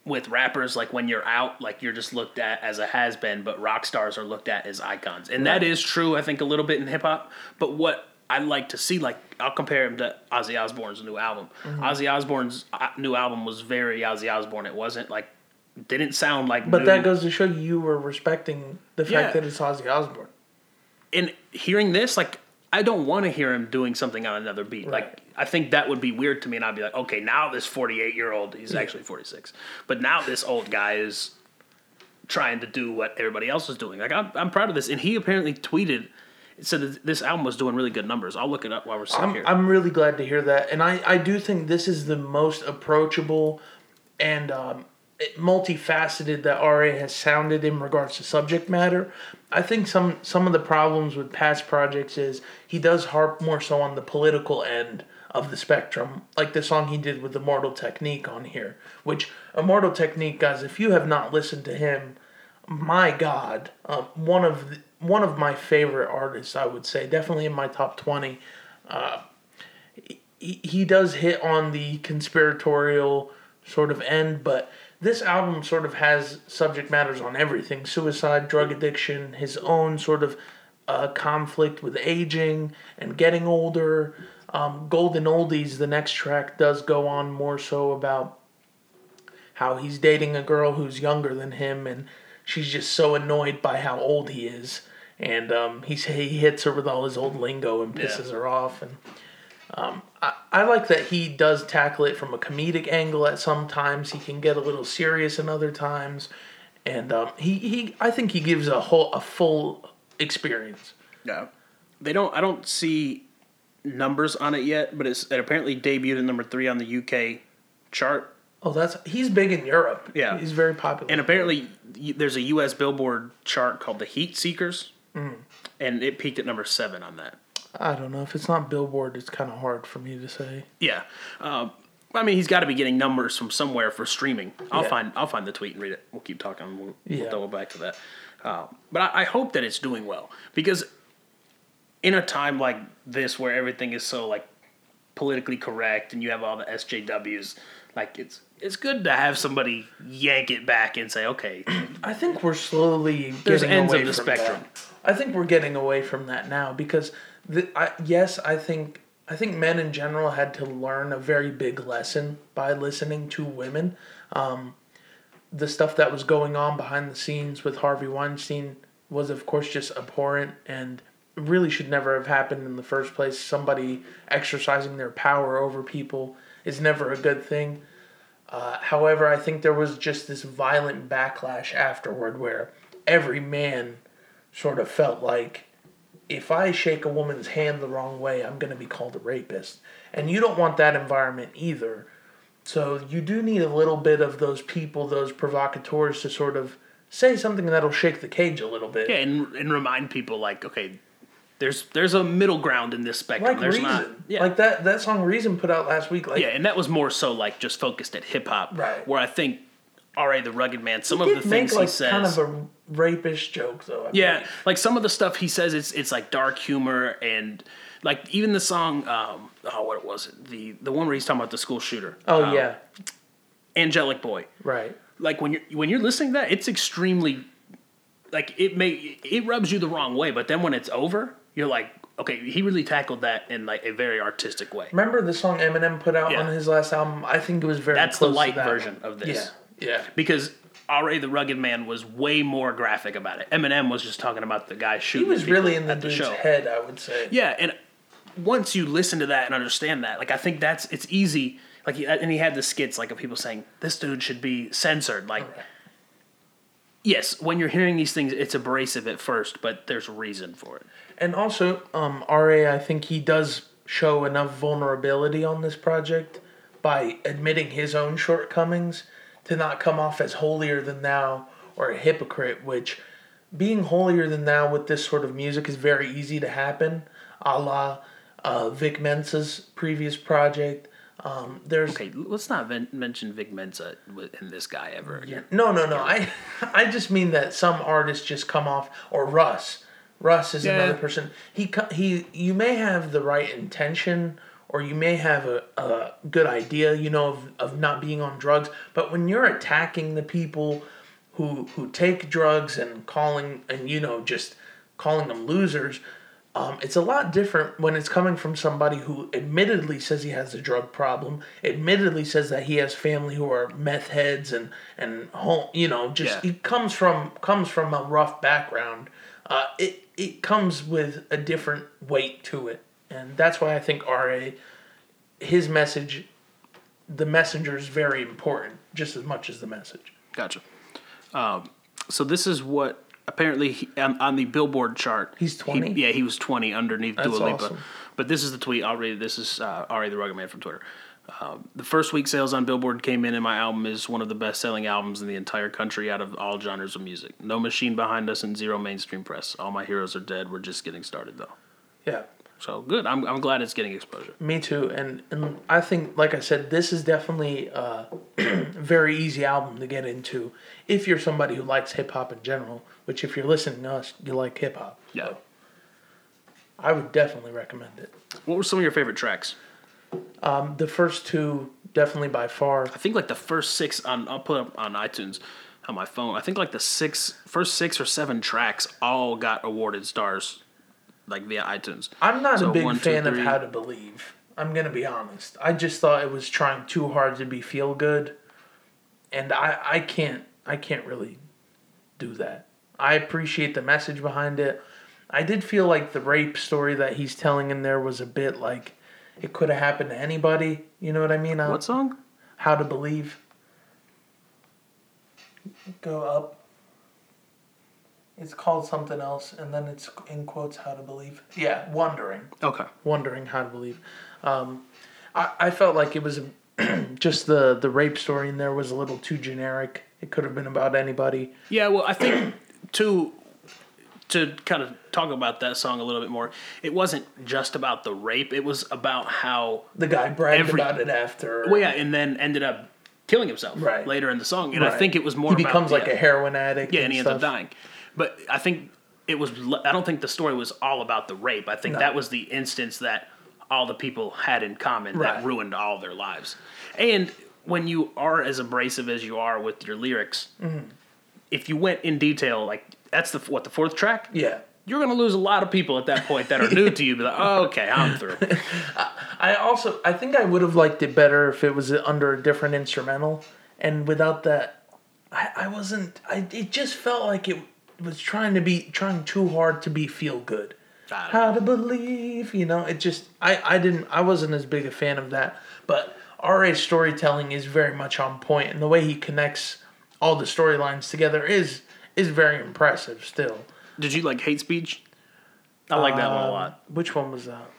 with rappers, like when you're out, like you're just looked at as a has been, but rock stars are looked at as icons. And that is true, I think, a little bit in hip hop. But what I like to see, like, I'll compare him to Ozzy Osbourne's new album. Mm-hmm. Ozzy Osbourne's uh, new album was very Ozzy Osbourne. It wasn't like, didn't sound like. But new. that goes to show you you were respecting the fact Yeah. that it's Ozzy Osbourne. and hearing this, like, I don't want to hear him doing something on another beat. Right. Like, I think that would be weird to me, and I'd be like, okay, now this 48 year old, he's actually 46, but now this old guy is trying to do what everybody else is doing. Like, I'm, I'm proud of this. And he apparently tweeted, that this album was doing really good numbers. I'll look it up while we're sitting I'm, here. I'm really glad to hear that, and I, I do think this is the most approachable and um, multifaceted that RA has sounded in regards to subject matter. I think some some of the problems with past projects is he does harp more so on the political end of the spectrum, like the song he did with Immortal Technique on here. Which Immortal Technique, guys, if you have not listened to him, my God, um, one of the, one of my favorite artists, I would say, definitely in my top twenty. Uh, he, he does hit on the conspiratorial sort of end, but this album sort of has subject matters on everything: suicide, drug addiction, his own sort of uh, conflict with aging and getting older. Um, Golden Oldies, the next track, does go on more so about how he's dating a girl who's younger than him and she's just so annoyed by how old he is and um, he hits her with all his old lingo and pisses Yeah. her off and um, I, I like that he does tackle it from a comedic angle at some times he can get a little serious in other times and um, he, he I think he gives a whole a full experience Yeah. They don't. I don't see numbers on it yet, but it's it apparently debuted at number three on the UK chart, oh that's he's big in Europe Yeah. he's very popular and apparently there's a US Billboard chart called the Heat Seekers, and it peaked at number seven on that. I don't know if it's not Billboard it's kind of hard for me to say Yeah. Um, I mean, he's got to be getting numbers from somewhere for streaming. I'll Yeah. find I'll find the tweet and read it. We'll keep talking. We'll, Yeah. we'll double back to that. Um, but I, I hope that it's doing well because in a time like this where everything is so like politically correct and you have all the SJWs, like it's it's good to have somebody yank it back and say, okay, I think we're slowly There's ends away of the from spectrum. that. I think we're getting away from that now because the, I, yes, I think I think men in general had to learn a very big lesson by listening to women. Um, the stuff that was going on behind the scenes with Harvey Weinstein was, of course, just abhorrent and really should never have happened in the first place. Somebody exercising their power over people is never a good thing. Uh, however, I think there was just this violent backlash afterward where every man sort of felt like if I shake a woman's hand the wrong way, I'm going to be called a rapist. And you don't want that environment either. So you do need a little bit of those people, those provocateurs, to sort of say something that'll shake the cage a little bit. Yeah, and and remind people like, okay, there's there's a middle ground in this spectrum. Like there's Reason, not. Yeah. like that that song Reason put out last week. Like yeah, and that was more so like just focused at hip hop. Right. Where I think, all right, the rugged man. Some of the things like he says. kind of a rapish joke though. I Yeah, believe. like some of the stuff he says, it's it's like dark humor and like even the song. Um, oh, what was it? The the one where he's talking about the school shooter. Oh Um, yeah, Angelic Boy. right. Like when you're when you're listening to that, it's extremely like it may it rubs you the wrong way, but then when it's over, you're like, okay, he really tackled that in like a very artistic way. Remember the song Eminem put out Yeah. on his last album? I think it was very. That's the light version of this. Yeah, yeah. Because R.A. the Rugged Man was way more graphic about it. Eminem was just talking about the guy shooting. He was really in the the dude's show. head, I would say. Yeah, and once you listen to that and understand that, like I think that's it's easy. Like, he- and he had the skits like of people saying this dude should be censored. Like, yes, when you're hearing these things, it's abrasive at first, but there's reason for it. And also, um, Ra, I think he does show enough vulnerability on this project by admitting his own shortcomings to not come off as holier than thou or a hypocrite. Which, being holier than thou with this sort of music is very easy to happen, a la uh, Vic Mensa's previous project. Um, there's Okay, let's not ven- mention Vic Mensa in this guy ever again. No, no, no. I I just mean that some artists just come off or Russ. Russ is Yeah. another person. He he you may have the right intention or you may have a, a good idea, you know, of, of not being on drugs, but when you're attacking the people who who take drugs and calling and you know just calling them losers, um, it's a lot different when it's coming from somebody who admittedly says he has a drug problem, admittedly says that he has family who are meth heads and and home, you know, just Yeah. he comes from comes from a rough background. Uh, it it comes with a different weight to it, and that's why I think Ra, his message, the messenger is very important, just as much as the message. Gotcha. Um, so this is what apparently he, on, on the Billboard chart. He's he- 20? yeah, he was twenty underneath That's Dua Lipa. awesome. But this is the tweet already. This is uh, R.A. the Rugged Man from Twitter. Um, the first week sales on Billboard came in, and my album is one of the best selling albums in the entire country out of all genres of music. No machine behind us and zero mainstream press. All my heroes are dead. We're just getting started though. Yeah. So good. I'm, I'm glad it's getting exposure. Me too, and and I think, like I said, this is definitely a very easy album to get into if you're somebody who likes hip hop in general. Which, if you're listening to us, you like hip hop. Yeah. I would definitely recommend it. What were some of your favorite tracks? Um, the first two, definitely by far. I think like the first six on I'll put up on iTunes on my phone. I think like the six first six or seven tracks all got awarded stars, like via iTunes. I'm not So a big one, two, fan of. How to Believe. I'm gonna be honest. I just thought it was trying too hard to be feel good, and I I can't I can't really do that. I appreciate the message behind it. I did feel like the rape story that he's telling in there was a bit like it could have happened to anybody. You know what I mean? What uh, song? How to Believe. Go up. It's called something else, and then it's in quotes How to Believe. Yeah, Wondering. Okay. Wondering How to Believe. Um, I, I felt like it was just the, the rape story in there was a little too generic. It could have been about anybody. Yeah, well, I think to to kind of talk about that song a little bit more, it wasn't just about the rape. It was about how The guy bragged Every- about it after. well, yeah, and then ended up killing himself Right. later in the song. And I think it was more. He about- becomes like yeah. a heroin addict. Yeah, and he ends up dying. But I think it was. I don't think the story was all about the rape. I think No. that was the instance that all the people had in common Right. that ruined all their lives. And when you are as abrasive as you are with your lyrics, Mm-hmm. if you went in detail, like that's the what the fourth track. Yeah. You're gonna lose a lot of people at that point that are new to you. Be like, oh, okay, I'm through. I also I think I would have liked it better if it was under a different instrumental, and without that, I, I wasn't. I it just felt like it was trying to be trying too hard to be feel good. How to believe, you know, it just I I didn't I wasn't as big a fan of that, but RA's storytelling is very much on point, and the way he connects all the storylines together is is very impressive. Still, Did you like hate speech? I like that one a Um, lot. Which one was that?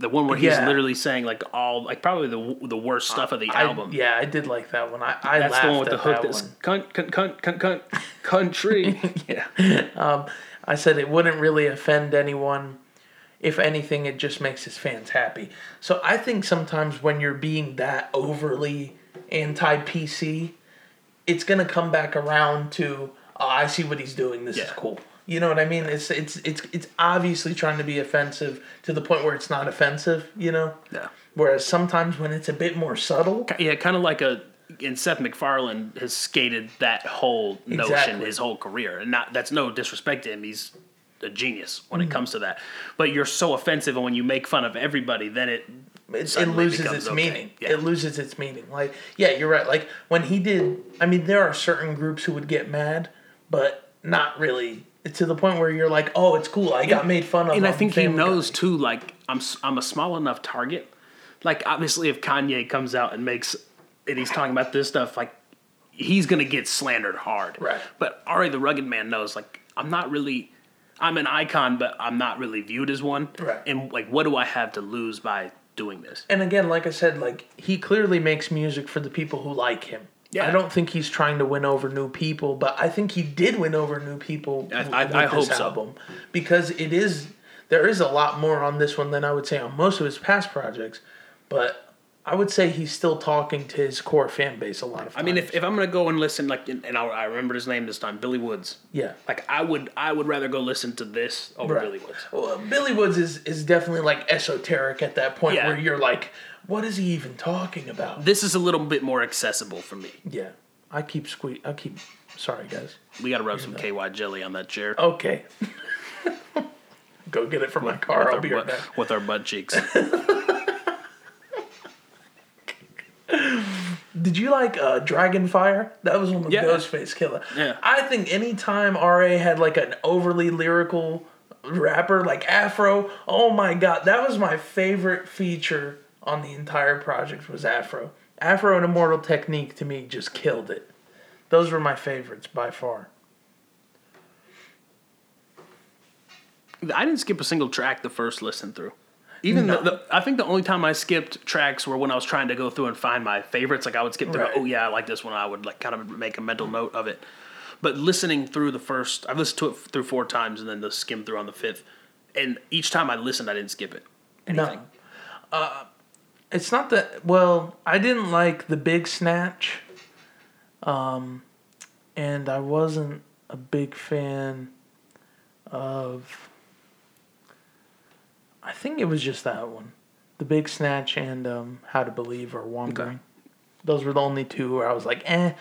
The one where he's Yeah. literally saying like all like probably the the worst uh, stuff of the I- album. yeah, I did like that one. I, I That's the one with the hook that that's cunt, cunt, cunt, cunt, cunt, country. yeah. Um, I said it wouldn't really offend anyone. If anything, it just makes his fans happy. So I think sometimes when you're being that overly anti PC, it's gonna come back around to oh, I see what he's doing. This is cool. You know what I mean? It's it's it's it's obviously trying to be offensive to the point where it's not offensive. You know. Yeah. Whereas sometimes when it's a bit more subtle, Yeah, kind of like a and Seth MacFarlane has skated that whole notion Exactly. his whole career, and not that's no disrespect to him. He's a genius when Mm-hmm. it comes to that. But you're so offensive, and when you make fun of everybody, then it it, it loses its okay. meaning. Yeah. It loses its meaning. Like, yeah, you're right. Like when he did, I mean, there are certain groups who would get mad, but not really to the point where you're like, oh, it's cool. I got made fun of. and I think he knows Guy. too. Like I'm, I'm a small enough target. Like obviously, if Kanye comes out and makes, and he's talking about this stuff, like he's gonna get slandered hard. Right. But R.A. the Rugged Man knows, like I'm not really, I'm an icon, but I'm not really viewed as one. Right. And like, what do I have to lose by doing this? And again, like I said, like he clearly makes music for the people who like him. Yeah. I don't think he's trying to win over new people, but I think he did win over new people. I- with I- I this hope so. album because it is there is a lot more on this one than I would say on most of his past projects, but I would say he's still talking to his core fan base a lot of times. I mean, if, if I'm gonna go and listen, like, and I, I remember his name this time, Billy Woods. yeah. Like I would, I would rather go listen to this over Right. Billy Woods. Well, Billy Woods is, is definitely like esoteric at that point Yeah. where you're like, what is he even talking about? This is a little bit more accessible for me. Yeah. I keep squeak. I keep. Sorry, guys. We got to rub some KY jelly on that chair. Okay. Go get it from my car. with, I'll our be right butt, back. with our butt cheeks. Did you like uh, Dragonfire? That was one with Yeah. Ghostface Killah. Yeah. I think anytime RA had like an overly lyrical rapper like Afro, oh my god, that was my favorite feature on the entire project was Afro. Afro and Immortal Technique to me just killed it. Those were my favorites by far. I didn't skip a single track the first listen through. Even No. the, the, I think the only time I skipped tracks were when I was trying to go through and find my favorites. Like I would skip through, Right. oh yeah, I like this one. I would like kind of make a mental note of it. But listening through the first, I've listened to it through four times and then the skim through on the fifth. And each time I listened, I didn't skip it. Anything. No. It's not that well, I didn't like the big snatch. Um and I wasn't a big fan of I think it was just that one. The big snatch and um How to Believe or Wandering. Okay. Those were the only two where I was like, eh.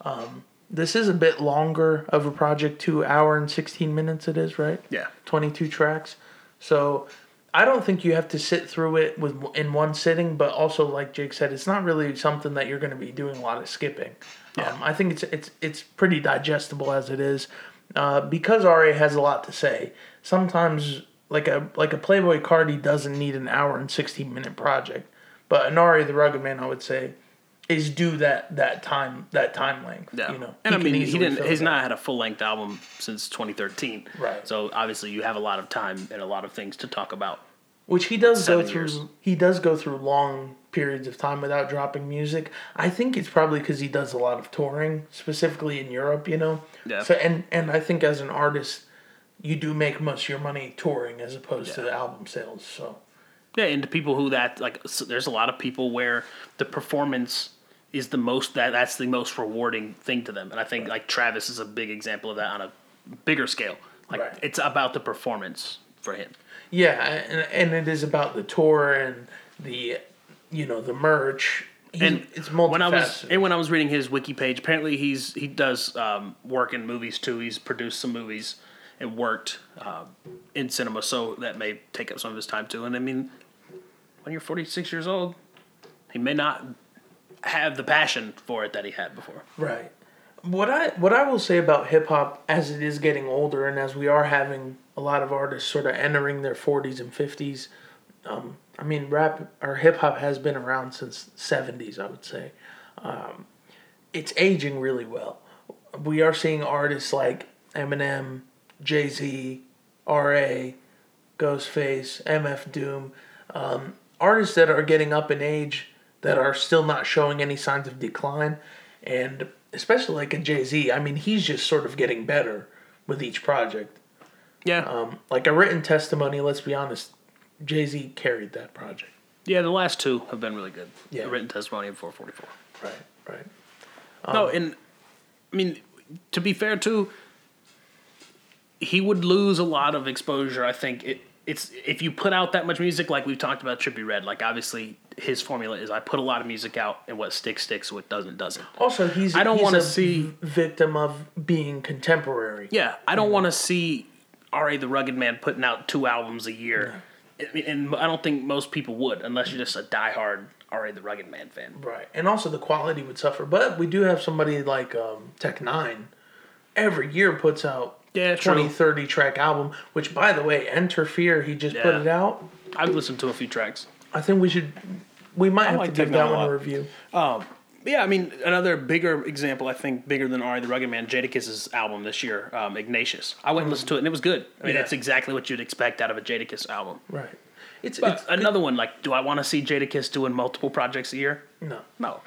Um this is a bit longer of a project, two hour and sixteen minutes it is, right? Yeah. 22 tracks. So I don't think you have to sit through it with in one sitting, but also like Jake said, it's not really something that you're going to be doing a lot of skipping. Yeah. Um, I think it's it's it's pretty digestible as it is, uh, because Ra has a lot to say. Sometimes like a like a Playboi Carti doesn't need an hour and 16 minute project, but an Ra the Rugged Man I would say is due that that time that time length. Yeah. You know, and I mean, he didn't. He's that. not had a full length album since 2013. Right. So obviously, you have a lot of time and a lot of things to talk about. Which he does go through. years. He does go through long periods of time without dropping music. I think it's probably because he does a lot of touring, specifically in Europe. You know. Yeah. So and and I think as an artist, you do make most of your money touring as opposed to the album sales. So Yeah, and to people who that like, s there's a lot of people where the performance is the most that that's the most rewarding thing to them, and I think like Travis is a big example of that on a bigger scale. Like Right. it's about the performance for him. yeah, and and it is about the tour and the, you know, the merch. He's, And it's multifaceted. when I was and when I was reading his wiki page, apparently he's he does um, work in movies too. He's produced some movies and worked uh, in cinema, so that may take up some of his time too. And I mean, when you're 46 years old, he may not have the passion for it that he had before. Right. What I what I will say about hip hop as it is getting older and as we are having a lot of artists sort of entering their forties and fifties, um, I mean rap or hip hop has been around since seventies. I would say, um, it's aging really well. We are seeing artists like Eminem, Jay Z, R.A., Ghostface, MF Doom. um, artists that are getting up in age that are still not showing any signs of decline, and especially like a Jay Z. I mean, he's just sort of getting better with each project. Yeah, Um, like a written testimony. Let's be honest, Jay Z carried that project. yeah. The last two have been really good. Yeah. The written testimony and 444. Right, right. no, and I mean, to be fair too, he would lose a lot of exposure. I think it. It's if you put out that much music, like we've talked about Trippie Redd. Like obviously, his formula is I put a lot of music out, and what sticks sticks, what doesn't doesn't. Also, he's I don't wanna a see- victim of being contemporary. Yeah, I don't want to see R.A. the Rugged Man putting out two albums a year. I and I don't think most people would, unless you're just a diehard R.A. the Rugged Man fan. Right, and also the quality would suffer. But we do have somebody like um, Tech N9ne. Every year puts out Yeah, 20, true. 30 track album. Which, by the way, EnterFear, he just put it out. I've listened to a few tracks. I think we should. We might have like to give that one a review. Yeah, I mean, another bigger example, I think, bigger than R.A. the Rugged Man, Jadakiss' album this year, um, Ignatius. I went and listened to it, and it was good. I mean, Yeah. it's exactly what you'd expect out of a Jadakiss album. Right. It's, it's another one, like, do I want to see Jadakiss doing multiple projects a year? no. No.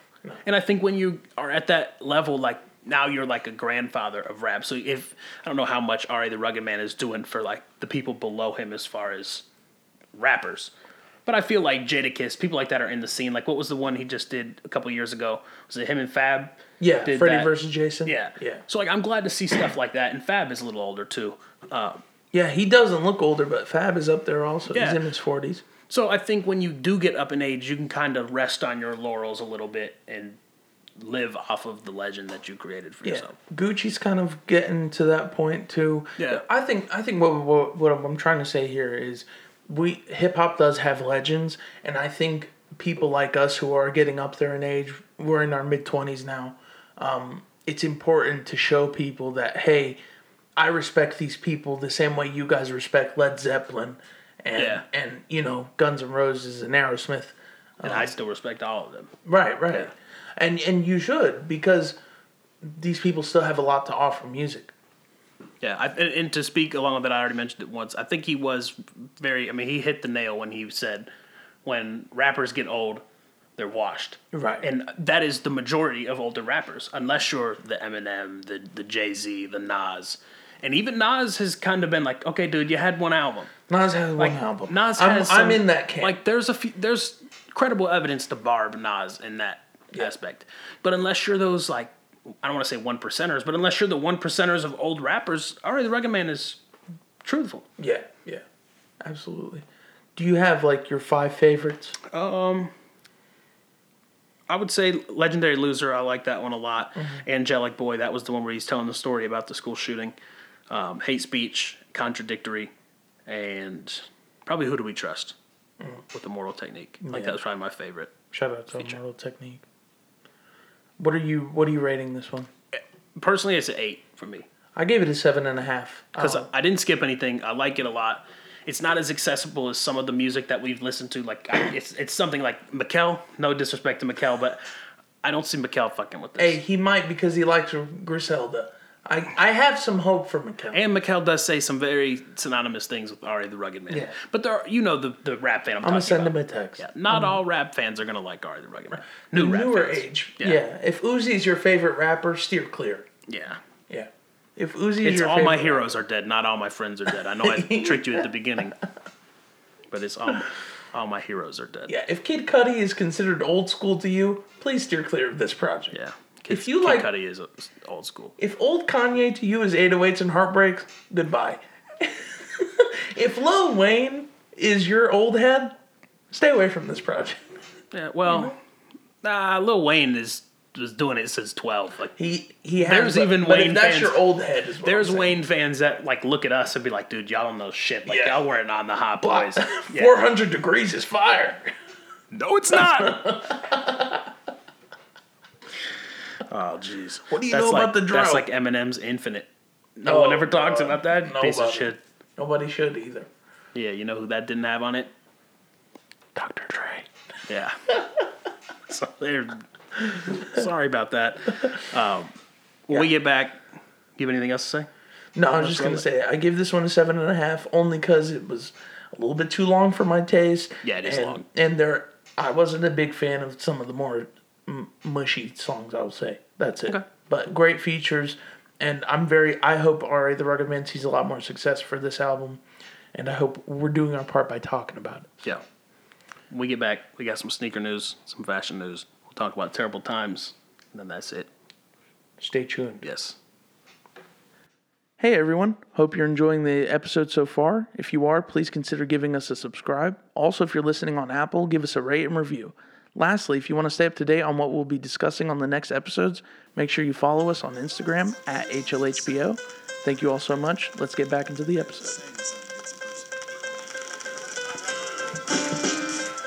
And I think when you are at that level, like now you're like a grandfather of rap. So if I don't know how much R.A. the Rugged Man is doing for like the people below him as far as rappers. But I feel like Jadakiss, people like that are in the scene. Like what was the one he just did a couple years ago? Was it him and Fab? Yeah, did Freddie that? versus Jason. Yeah. yeah, So like I'm glad to see stuff like that. And Fab is a little older too. Um, yeah. He doesn't look older, but Fab is up there also. Yeah. He's in his forties. so I think when you do get up in age, you can kind of rest on your laurels a little bit and live off of the legend that you created for Yeah, yourself. Gucci's kind of getting to that point too. Yeah. I think I think what what, what I'm trying to say here is we hip hop does have legends, and I think people like us who are getting up there in age, we're in our mid twenties now. Um, it's important to show people that hey, I respect these people the same way you guys respect Led Zeppelin, and Yeah. and you know Guns N' Roses and Aerosmith. And I still respect all of them. Right, right. Yeah. And and you should because these people still have a lot to offer music. Yeah, I, and, to speak along with that, I already mentioned it once. I think he was very. I mean, he hit the nail when he said, "When rappers get old, they're washed." Right. And that is the majority of older rappers, unless you're the Eminem, the the Jay Z, the Nas, and even Nas has kind of been like, "Okay, dude, you had one album." Nas has one album. Nas I'm, has. I'm in that camp. Like, there's a few. There's credible evidence to barb Nas in that aspect, but unless you're those like. I don't want to say one percenters, but unless you're the one percenters of old rappers, R.A. the Rugged Man is truthful. yeah, yeah, absolutely. Do you have like your five favorites? Um, I would say Legendary Loser. I like that one a lot. Angelic Boy. That was the one where he's telling the story about the school shooting. Um, hate speech, contradictory, and probably Who Do We Trust with Immortal Technique. Like Yeah. that was probably my favorite. Shout out to Feature. Mortal Technique. What are you What are you rating this one? Personally, it's an eight for me I gave it a seven and a half. because Oh, I, I didn't skip anything. I like it a lot. It's not as accessible as some of the music that we've listened to. Like I, it's it's something like Mikkel. No disrespect to Mikkel, but I don't see Mikkel fucking with this. hey, he might because he likes Griselda. I I have some hope for McKellen. And Mikkel does say some very synonymous things with R.A. the Rugged Man. Yeah. But there are, you know the, the rap fan I'm, I'm talking gonna send about. him a text. Yeah, not all rap fans are gonna like R.A. the Rugged Man. New rap Newer age. Yeah. Yeah. If Uzi's your favorite rapper, steer clear. Yeah. Yeah. If Uzi's It's your all my heroes are dead, not all my friends are dead. I know I tricked you at the beginning. But it's all all my heroes are dead. Yeah, if Kid Cudi is considered old school to you, please steer clear of this project. Yeah. If you Kid like- Cudi is uh, old school. If old Kanye to you is 808s and heartbreaks, goodbye. if Lil Wayne is your old head, stay away from this project. Yeah, well, nah, Lil Wayne is was doing it since twelve. Like He he has. There's but- even Wayne that's fans- your old head. There's. Wayne fans that like look at us and be like, dude, y'all don't know shit. Like Yeah. y'all weren't on the hot boys. Yeah. 400 degrees is fire. No, it's not. oh, jeez. What do you That's know like, about the drought? That's like Eminem's Infinite. No Oh, one ever talks God. about that piece of Nobody. shit. Nobody should either. Yeah, you know who that didn't have on it? Dr. Dre. Yeah. so they're sorry about that. Um, when we get back, you have anything else to say? No, I was just gonna say I give this one a seven and a half only because it was a little bit too long for my taste. Yeah, it is and, long. And there, I wasn't a big fan of some of the more m- mushy songs. I would say that's it. Okay. But great features, and I'm very. I hope Ra the Rugged Man sees a lot more success for this album, and I hope we're doing our part by talking about it. Yeah. When we get back, we got some sneaker news, some fashion news. We'll talk about terrible times, and then that's it. Stay tuned. Yes. Hey everyone, hope you're enjoying the episode so far. If you are, please consider giving us a subscribe. Also, if you're listening on Apple, give us a rate and review. Lastly, if you want to stay up to date on what we'll be discussing on the next episodes, make sure you follow us on Instagram at HLHBO. Thank you all so much. Let's get back into the episode.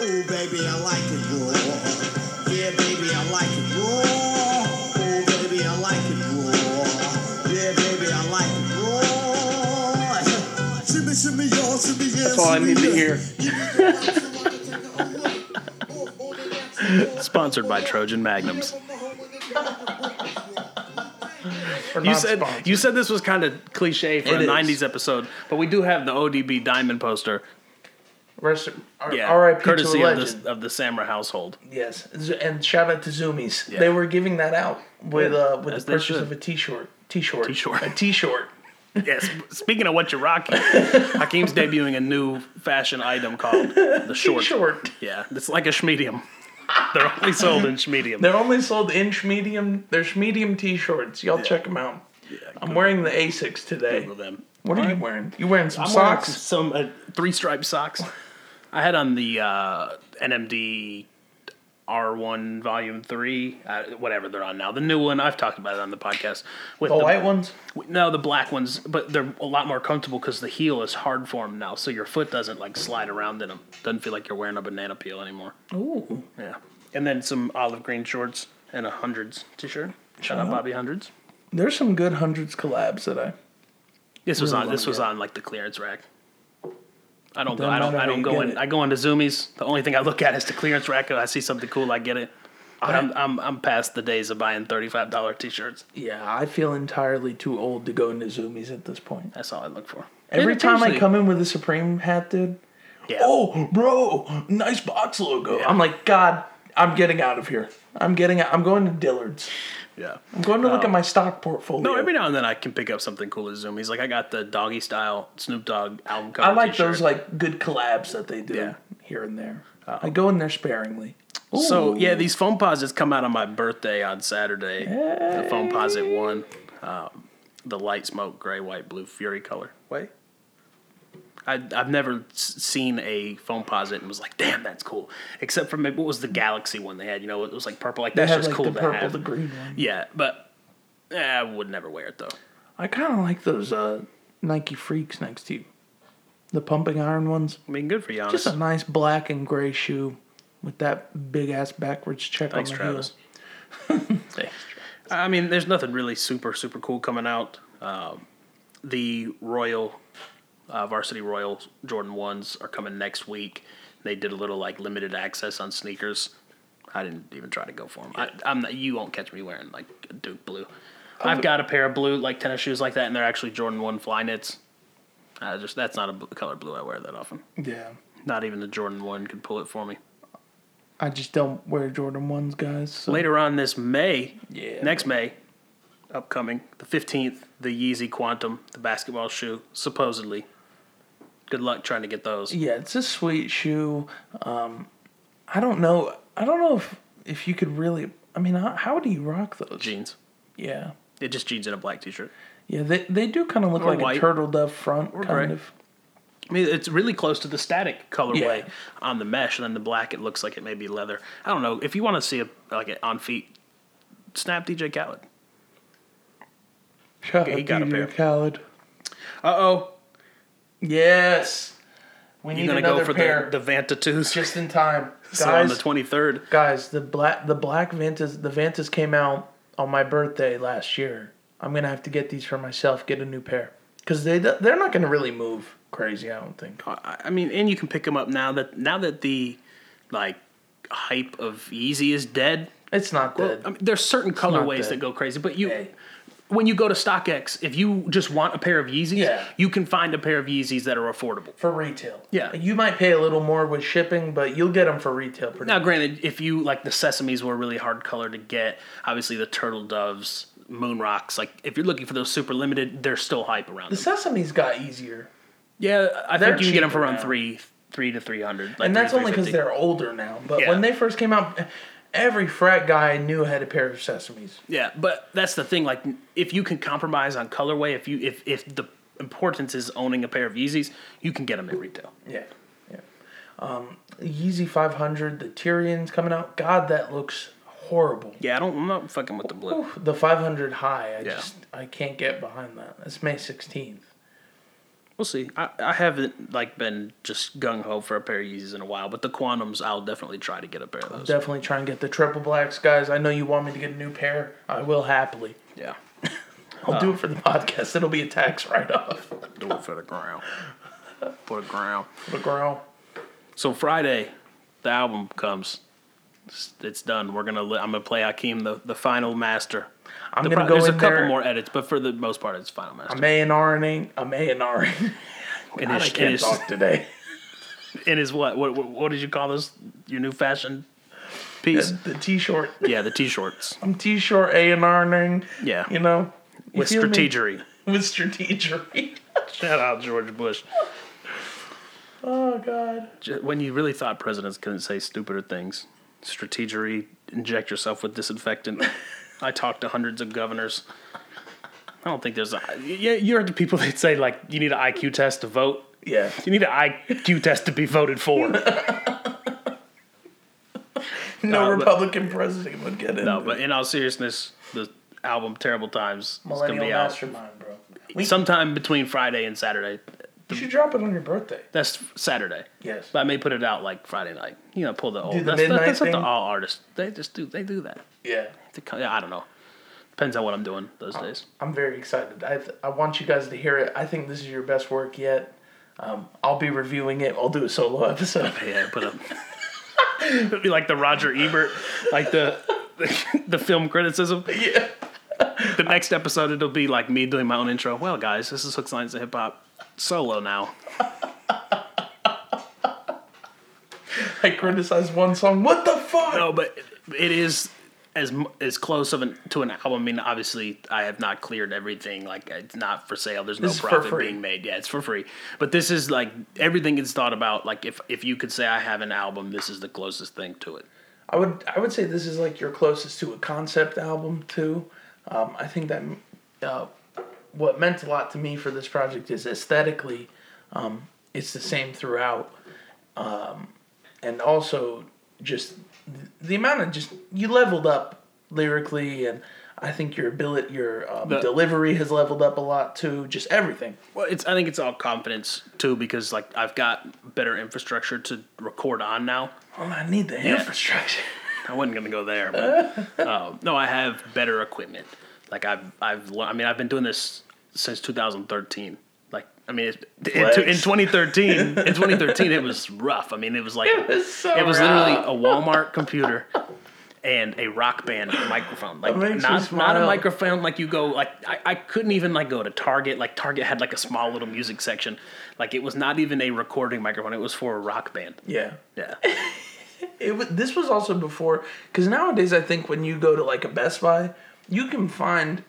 Oh, baby, I like it raw. Yeah, baby, I like it raw. Oh, baby, I like it raw. Yeah, baby, I like it raw. Shimmy, shimmy, y'all, shimmy, yeah. That's all I need to hear. Sponsored by Trojan Magnums. You said sponsored. you said this was kind of cliche for It a is. '90s episode, but we do have the ODB diamond poster. Rest, R- Yeah, R.I.P. to courtesy the of legend. the of the Samra household. Yes, and shout out to Zumiez. Yeah. They were giving that out with uh, with As the they purchase should. of a T-shirt. T-shirt. T-shirt. A T-shirt. Yes. Speaking of what you're rocking, Hakeem's debuting a new fashion item called the short. T-shirt. Yeah, it's like a schmedium. They're only sold in schmedium. They're only sold inch medium. There's medium T-shirts. Y'all check them out. I'm wearing the Asics today. Them. What are you wearing? You wearing some I'm wearing socks? some uh, three striped socks. I had on the uh, NMD R1 Volume Three, uh, whatever they're on now. The new one I've talked about it on the podcast. With The white ones. No, the black ones, but they're a lot more comfortable because the heel is hard formed now, so your foot doesn't like slide around in them. Doesn't feel like you're wearing a banana peel anymore. Ooh. Yeah, and then some olive green shorts and a hundreds t-shirt. Shout out Bobby Hundreds. There's some good hundreds collabs that I. This was Really on. This was get. on like the clearance rack. I don't go. I don't. I don't go in. it. I go into Zumiez. The only thing I look at is the clearance rack. If I see something cool, I get it. But I'm, I'm I'm past the days of buying thirty five dollar t-shirts. Yeah, I feel entirely too old to go into Zumiez at this point. That's all I look for. Every And time I come in with a Supreme hat, dude. yeah. Oh, bro, nice box logo. Yeah. I'm like, God, I'm getting out of here. I'm getting out. I'm going to Dillard's. Yeah. I'm going to look at my stock portfolio. No, every now and then I can pick up something cool at Zumiez. Like I got the doggy style Snoop Dogg album cover. I like t-shirt. those like good collabs that they do Yeah. here and there. I go in there sparingly. So yeah, these Foamposites come out on my birthday on Saturday. The Foamposite one, um, the light smoke gray, white, blue Fury color. Wait. I, I've never seen a Foamposite and was like, "Damn, that's cool." Except for maybe what was the Galaxy one they had? You know, it was like purple. Like that's have just like cool the to purple, have. the green one. Yeah, but eh, I would never wear it though. I kind of like those uh, Nike Freaks next to you. The pumping iron ones. I mean, good for you, Just a nice black and gray shoe with that big ass backwards check Thanks, on the Travis. heel. Thanks. I mean, there's nothing really super super cool coming out. Um, the Royal uh, Varsity Royal Jordan ones are coming next week. They did a little like limited access on sneakers. I didn't even try to go for them. I, I'm not, you won't catch me wearing like a Duke blue. I've got a pair of blue like tennis shoes like that, and they're actually Jordan One Flyknits. Uh, just that's not a color blue I wear that often. Yeah. Not even the Jordan One could pull it for me. I just don't wear Jordan ones, guys. So. Later on this May, Yeah. next May, upcoming, the 15th, the Yeezy Quantum, the basketball shoe, supposedly. Good luck trying to get those. Yeah, it's a sweet shoe. Um, I don't know. I don't know if if you could really. I mean, how, how do you rock those? Jeans. Yeah, It just jeans and a black t shirt. yeah. They they do kind of look Or like white. a turtle dove front, Or kind gray. of. I mean, it's really close to the static colorway Yeah. on the mesh, and then the black, it looks like it may be leather. I don't know. If you want to see a like it on feet, snap DJ Khaled. Shout he out got a DJ pair. Khaled. Uh oh. Yes, we You're need gonna another go for pair the the Vanta twos. just in time, so on the guys. 23rd. guys, the black the black Vantas the Vantas came out on my birthday last year. I'm gonna have to get these for myself. Get a new pair because they they're not gonna really move crazy. I don't think. I I mean, and you can pick them up now that now that the like hype of Yeezy is dead. It's not Well, dead. I mean, there's certain colorways dead. that go crazy, but you Hey. When you go to StockX, if you just want a pair of Yeezys, Yeah. you can find a pair of Yeezys that are affordable. for retail. Yeah. you might pay a little more with shipping, but you'll get them for retail. Pretty Now, granted, if you like the sesames were a really hard color to get, obviously the turtle doves, moon rocks, like if you're looking for those super limited, they're still hype around. The Them. sesames got easier, Yeah, I They're think you can get them for around now. three, three to three hundred. Like and that's only because they're older now. But Yeah. when they first came out, every frat guy I knew had a pair of sesames. Yeah, but that's the thing. Like, if you can compromise on colorway, if you if if the importance is owning a pair of Yeezys, you can get them at retail. Yeah, yeah. Um, Yeezy 500, the Tyrians coming out. God, that looks horrible. Yeah, I don't. I'm not fucking with the blue. Oof, the 500 high, I Yeah. just I can't get behind that. It's May 16th. We'll see. I, I haven't like been just gung ho for a pair of Yeezys in a while, but the Quantums, I'll definitely try to get a pair of those. Definitely try and get the triple blacks, guys. I know you want me to get a new pair. I will happily. yeah, I'll do it for the podcast. It'll be a tax write off. do it for the ground. For the ground. For the girl. So Friday, the album comes. It's, it's done. We're gonna. li- I'm gonna play Hakeem, the, the final master. I'm The gonna pro- go There's in a couple there. more edits, but for the most part, it's final master. I'm A and R-ing. I'm A and R-ing. in God, I can't his, talk today. in his what? what? What what did you call this? Your new fashion piece? The t-shirt. yeah, the t-shirts. I'm T-short A and R-ing. Yeah, You know. You with feel me? strategery. With strategery. Shout out George Bush. oh God. When you really thought presidents couldn't say stupider things, strategery, inject yourself with disinfectant. I talked to hundreds of governors. I don't think there's a. Yeah, you're the people that say like you need an IQ test to vote. Yeah. You need an IQ test to be voted for. No Uh, but- Republican president would get in. No, but in all seriousness, the album "Terrible Times" is gonna millennial be out mastermind, bro. We, sometime between Friday and Saturday. You should drop it on your birthday. That's Saturday. Yes. But I may put it out like Friday night. You know, pull the old. the that's, midnight that's what the thing? all artists. They just do. They do that. Yeah. Yeah, I don't know. Depends on what I'm doing those Oh. days. I'm very excited. I th- I want you guys to hear it. I think this is your best work yet. Um, I'll be reviewing it. I'll do a solo episode. Yeah, put up. It'd be like the Roger Ebert, like the the film criticism. yeah. The next episode, it'll be like me doing my own intro. Well, guys, this is Hooks, Lines, and Hip Hop solo now. I criticize one song. What the fuck? No, but it is as as close of an to an album. I mean, obviously, I have not cleared everything. Like, it's not for sale. There's no profit being made. Yeah, it's for free. But this is like everything is thought about. Like, if if you could say I have an album, this is the closest thing to it. I would I would say this is like your closest to a concept album too. Um, I think that uh, what meant a lot to me for this project is aesthetically, um, it's the same throughout, um, and also just the amount of just you leveled up lyrically, and I think your ability, your um, The- delivery has leveled up a lot too. Just everything. Well, it's I think it's all confidence too because like I've got better infrastructure to record on now. Oh, I need the infrastructure. I wasn't gonna go there, but um, no, I have better equipment. Like I've I've I mean I've been doing this since 2013. Like I mean in, in 2013 in 2013 it was rough. I mean it was like It was so it was literally a Walmart computer and a rock band microphone. Like not not a microphone like you go like I, I couldn't even like go to Target. Like Target had like a small little music section. Like it was not even a recording microphone. It was for a rock band. Yeah. Yeah. It was, this was also before because nowadays I think when you go to like a Best Buy, you can find.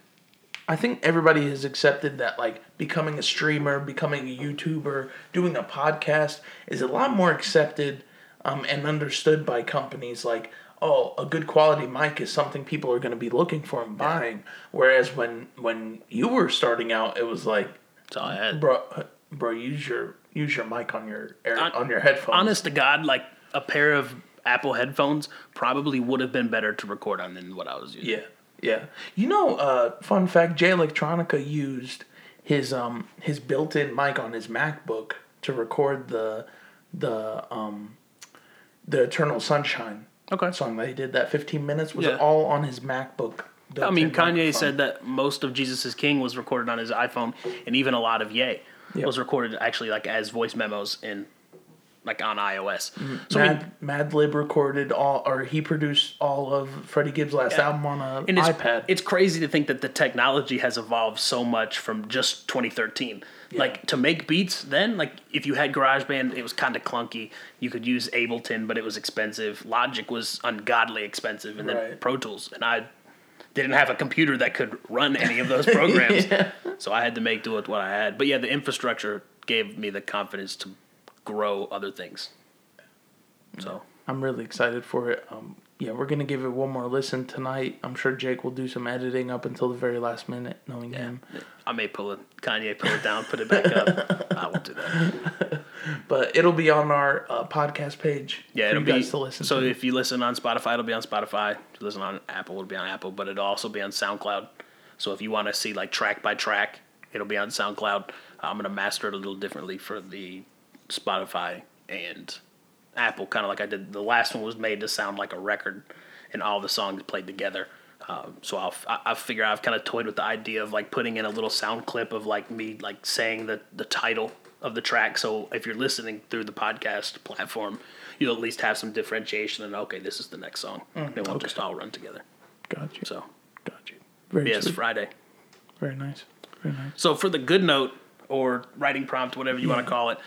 I think everybody has accepted that like becoming a streamer, becoming a YouTuber, doing a podcast is a lot more accepted um, and understood by companies. Like, oh, a good quality mic is something people are going to be looking for and buying. Whereas when when you were starting out, it was like, That's all I had. bro, bro, use your use your mic on your air, Hon- on your headphones. honest to God, like a pair of Apple headphones probably would have been better to record on than what I was using. Yeah, yeah. You know, uh, fun fact: Jay Electronica used his um his built-in mic on his MacBook to record the the um the Eternal Sunshine Okay. song that he did. That 15 minutes was Yeah. all on his MacBook. I mean, built-in Kanye microphone. said that most of Jesus is King was recorded on his iPhone, and even a lot of Ye was recorded actually like as voice memos in like on iOS. So mm-hmm. I mean, Mad, Madlib recorded all, or he produced all of Freddie Gibbs' last album on a and it's, iPad. it's crazy to think that the technology has evolved so much from just 2013. Like to make beats then, like if you had GarageBand, it was kind of clunky. You could use Ableton, but it was expensive. Logic was ungodly expensive, and then Right. Pro Tools, and I didn't have a computer that could run any of those programs, so I had to make do with what I had. But yeah, the infrastructure gave me the confidence to grow other things. So I'm really excited for it. Um, yeah, we're gonna give it one more listen tonight. I'm sure Jake will do some editing up until the very last minute, knowing him. I may pull it, Kanye pull it down, put it back up. I will do that. But it'll be on our uh, podcast page Yeah, it'll you be guys to listen so to. if you listen on Spotify, it'll be on Spotify. If you listen on Apple, it'll be on Apple, but it'll also be on SoundCloud. So if you want to see like track by track, it'll be on SoundCloud. I'm gonna master it a little differently for the Spotify and Apple, kind of like I did. The last one was made to sound like a record, and all the songs played together. Um, so I'll I, I figure I've kind of toyed with the idea of like putting in a little sound clip of like me like saying the the title of the track. So if you're listening through the podcast platform, you'll at least have some differentiation and okay, this is the next song. they won't just all run together. got you. So Got you. Very yes, sweet. Friday. Very nice. Very nice. So for the good note or writing prompt, whatever you want to call it,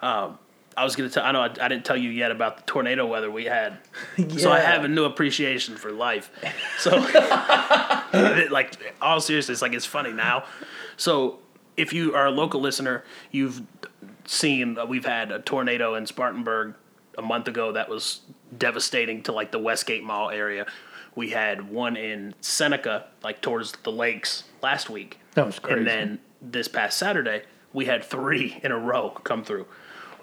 um, I was gonna tell. I know I, I didn't tell you yet about the tornado weather we had. So I have a new appreciation for life. So, like, all seriousness, like it's funny now. So, if you are a local listener, you've seen uh, we've had a tornado in Spartanburg a month ago that was devastating to like the Westgate Mall area. We had one in Seneca, like towards the lakes, last week. That was crazy. And then this past Saturday, we had three in a row come through.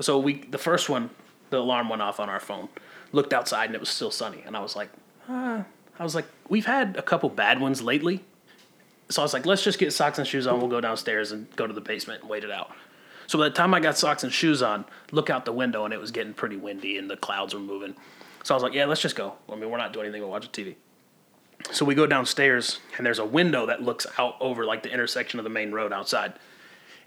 So we, the first one, the alarm went off on our phone. Looked outside and it was still sunny, and I was like, uh, I was like, we've had a couple bad ones lately. So I was like, let's just get socks and shoes on. We'll go downstairs and go to the basement and wait it out. So by the time I got socks and shoes on, look out the window and it was getting pretty windy and the clouds were moving. So I was like, yeah, let's just go. I mean, we're not doing anything. We're watching TV. So we go downstairs and there's a window that looks out over like the intersection of the main road outside.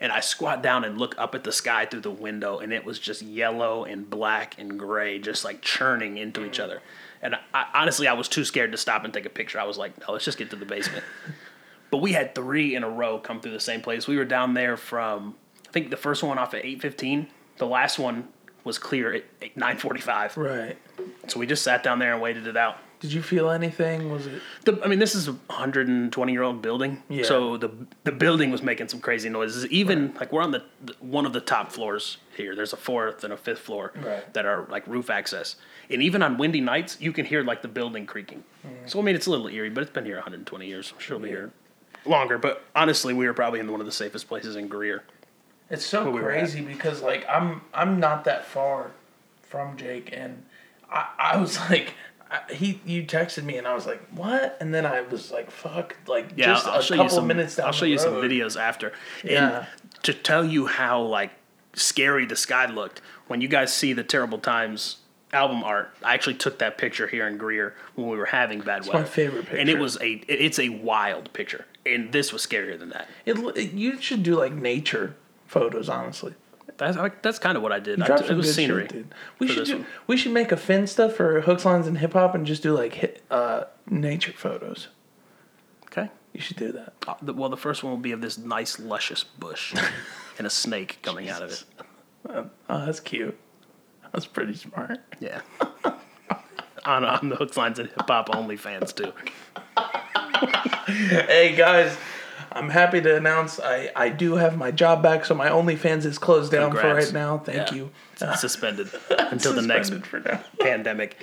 And I squat down and look up at the sky through the window and it was just yellow and black and gray, just like churning into each mm. other. And I, honestly, I was too scared to stop and take a picture. I was like, no, let's just get to the basement. but we had three in a row come through the same place. We were down there from, I think the first one off at 8.15. The last one was clear at 9.45. Right. So we just sat down there and waited it out. Did you feel anything? Was it? The, I mean, this is a 120 year old building, Yeah. so the the building was making some crazy noises. Even like we're on the, the one of the top floors here. There's a fourth and a fifth floor Right. that are like roof access, and even on windy nights, you can hear like the building creaking. Mm. So I mean, it's a little eerie, but it's been here 120 years. I'm sure it'll be here longer. But honestly, we were probably in one of the safest places in Greer. It's so we crazy because like I'm I'm not that far from Jake, and I I was like. I, he, you texted me and I was like, "What?" And then I was like, "Fuck!" Like Yeah, just I'll, I'll a show couple you some. minutes down I'll show you some videos after. Yeah. And to tell you how like scary the sky looked when you guys see the Terrible Times album art. I actually took that picture here in Greer when we were having bad weather. my favorite picture, And it was a it- it's a wild picture. And this was scarier than that. It, it- you should do like nature photos, honestly. That's that's kind of what I did. I, it was scenery. shit. We should do. We should make a fin stuff for hooks, lines, and hip hop, and just do like hit, uh, nature photos. Okay. You should do that. Uh, the- Well, the first one will be of this nice luscious bush and a snake coming out of it. Oh, that's cute. That's pretty smart. Yeah. on, on the hooks, lines, and hip hop only fans too. Hey guys, I'm happy to announce I, I do have my job back, so my OnlyFans is closed down for right now. Thank Yeah. you. It's suspended until the next pandemic.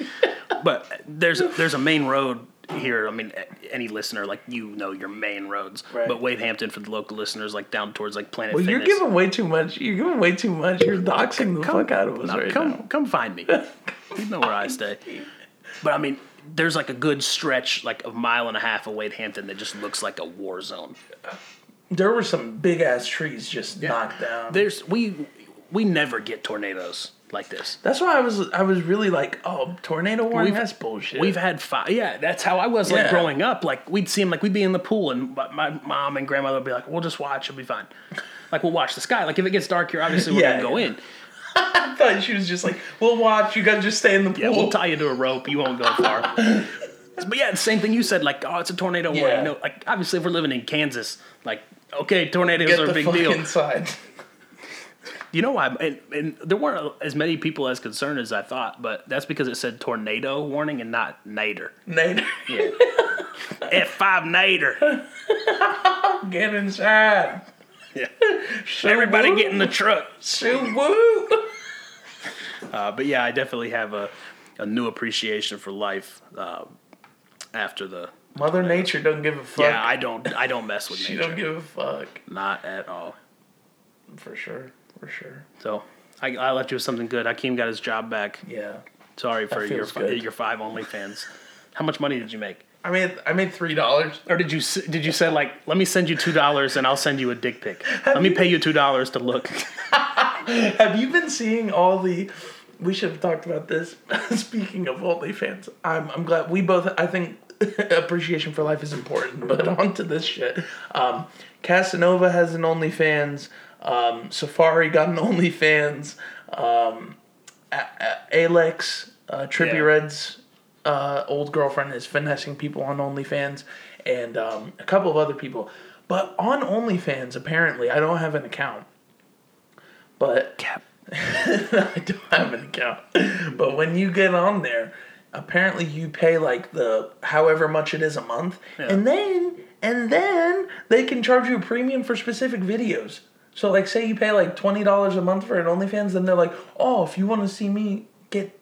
But there's there's a main road here. I mean, any listener like you know your main roads. Right. But Wade Hampton for the local listeners, like down towards like Planet Well, you're giving way too much. You're giving way too much. You're doxing the fuck out of us No, right come now. come find me. you know where I stay. But I mean, there's like a good stretch, like a mile and a half of Wade Hampton that just looks like a war zone. There were some big ass trees just knocked down. There's we we never get tornadoes like this. That's why I was I was really like, oh, tornado warning. We've- That's bullshit. We've had five. Yeah, that's how I was like Yeah. growing up. Like we'd see him, like we'd be in the pool, and my, my mom and grandmother would be like, "We'll just watch. It'll be fine." Like we'll watch the sky. Like if it gets dark here, obviously we're Yeah, gonna go yeah. in. I thought she was just like, "We'll watch. You guys just stay in the pool." Yeah, we'll tie you to a rope. You won't go far. but yeah, the same thing you said. Like, oh, it's a tornado Yeah. warning. No, like obviously, if we're living in Kansas, like, okay, tornadoes Get are a big fuck deal. inside. You know why? And, and there weren't as many people as concerned as I thought, but that's because it said tornado warning and not nader. Nate, F five nader. get inside. Yeah. So Everybody woo. get in the truck. So woo. Uh, but yeah, I definitely have a, a new appreciation for life uh, after the. Mother Nature don't give a fuck. Yeah, I don't. I don't mess with she nature. don't give a fuck. Not at all. For sure. For sure. So I, I left you with something good. Hakeem got his job back. Yeah. Sorry for your good. your five OnlyFans. How much money did you make? I made I made three dollars. Or did you did you say like, let me send you two dollars and I'll send you a dick pic? Let me pay you two dollars to look. Have you been seeing all the? We should have talked about this. Speaking of OnlyFans, I'm I'm glad we both. I think appreciation for life is important. But on to this shit. Um, Casanova has an OnlyFans. Um, Safaree got an OnlyFans. Um, A- A- Alex uh, Trippie Yeah. Redd's uh, old girlfriend is finessing people on OnlyFans, and um, a couple of other people. But on OnlyFans, apparently, I don't have an account. But Cap. I don't have an account. But when you get on there, apparently you pay like the however much it is a month, and then and then they can charge you a premium for specific videos. So like, say you pay like twenty dollars a month for an OnlyFans, then they're like, oh, if you want to see me get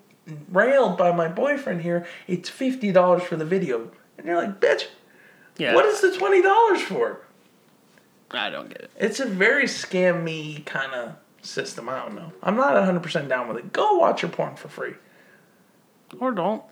railed by my boyfriend here, it's fifty dollars for the video, and you're like, bitch, Yeah. what is the twenty dollars for? I don't get it. It's a very scammy kind of system. I don't know. I'm not 100% down with it. Go watch your porn for free. Or don't.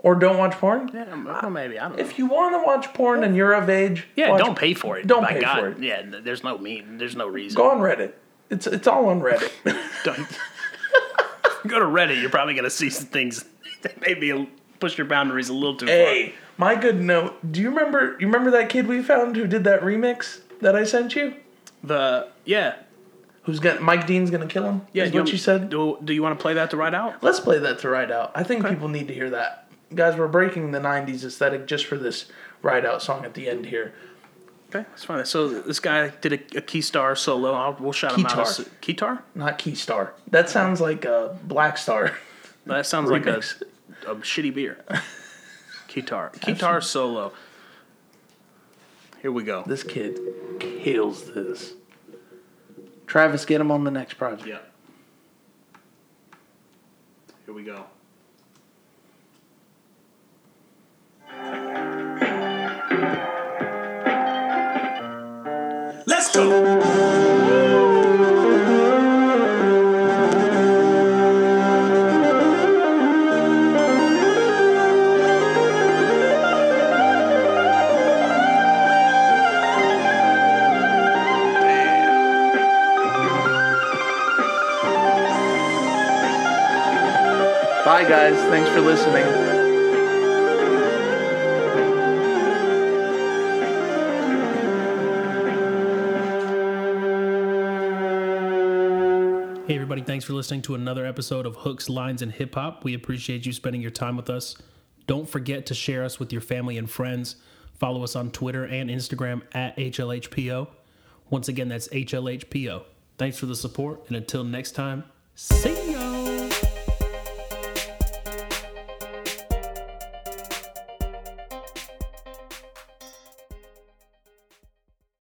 Or don't watch porn. Yeah, well, maybe I don't know. If you want to watch porn and you're of age, yeah, watch- don't pay for it. Don't pay God. for it. Yeah, there's no mean. There's no reason. Go on Reddit. It's it's all on Reddit. Don't. Go to Reddit. You're probably gonna see some things that maybe push your boundaries a little too far. hey, my good note. Do you remember? You remember that kid we found who did that remix that I sent you? The yeah Who's got Mike Dean's gonna kill him? yeah. is what you, you said. Do Do you want to play that to ride out? Let's play that to ride out. I think people need to hear that. Guys, we're breaking the '90s aesthetic just for this ride out song at the end here. Okay, that's fine. So this guy did a, a Keystar solo. I'll, we'll shout him out. Keytar. As, Keytar? Not Keystar. That sounds like a Black Star. That sounds like a, a shitty beer. Keytar. Keytar solo. Here we go. This kid kills this. Travis, get him on the next project. Yeah. Here we go. Let's go. Bye, guys. Thanks for listening. Hey, everybody, thanks for listening to another episode of Hooks, Lines, and Hip Hop. We appreciate you spending your time with us. Don't forget to share us with your family and friends. Follow us on Twitter and Instagram at HLHPO. Once again, that's HLHPO. Thanks for the support, and until next time, see.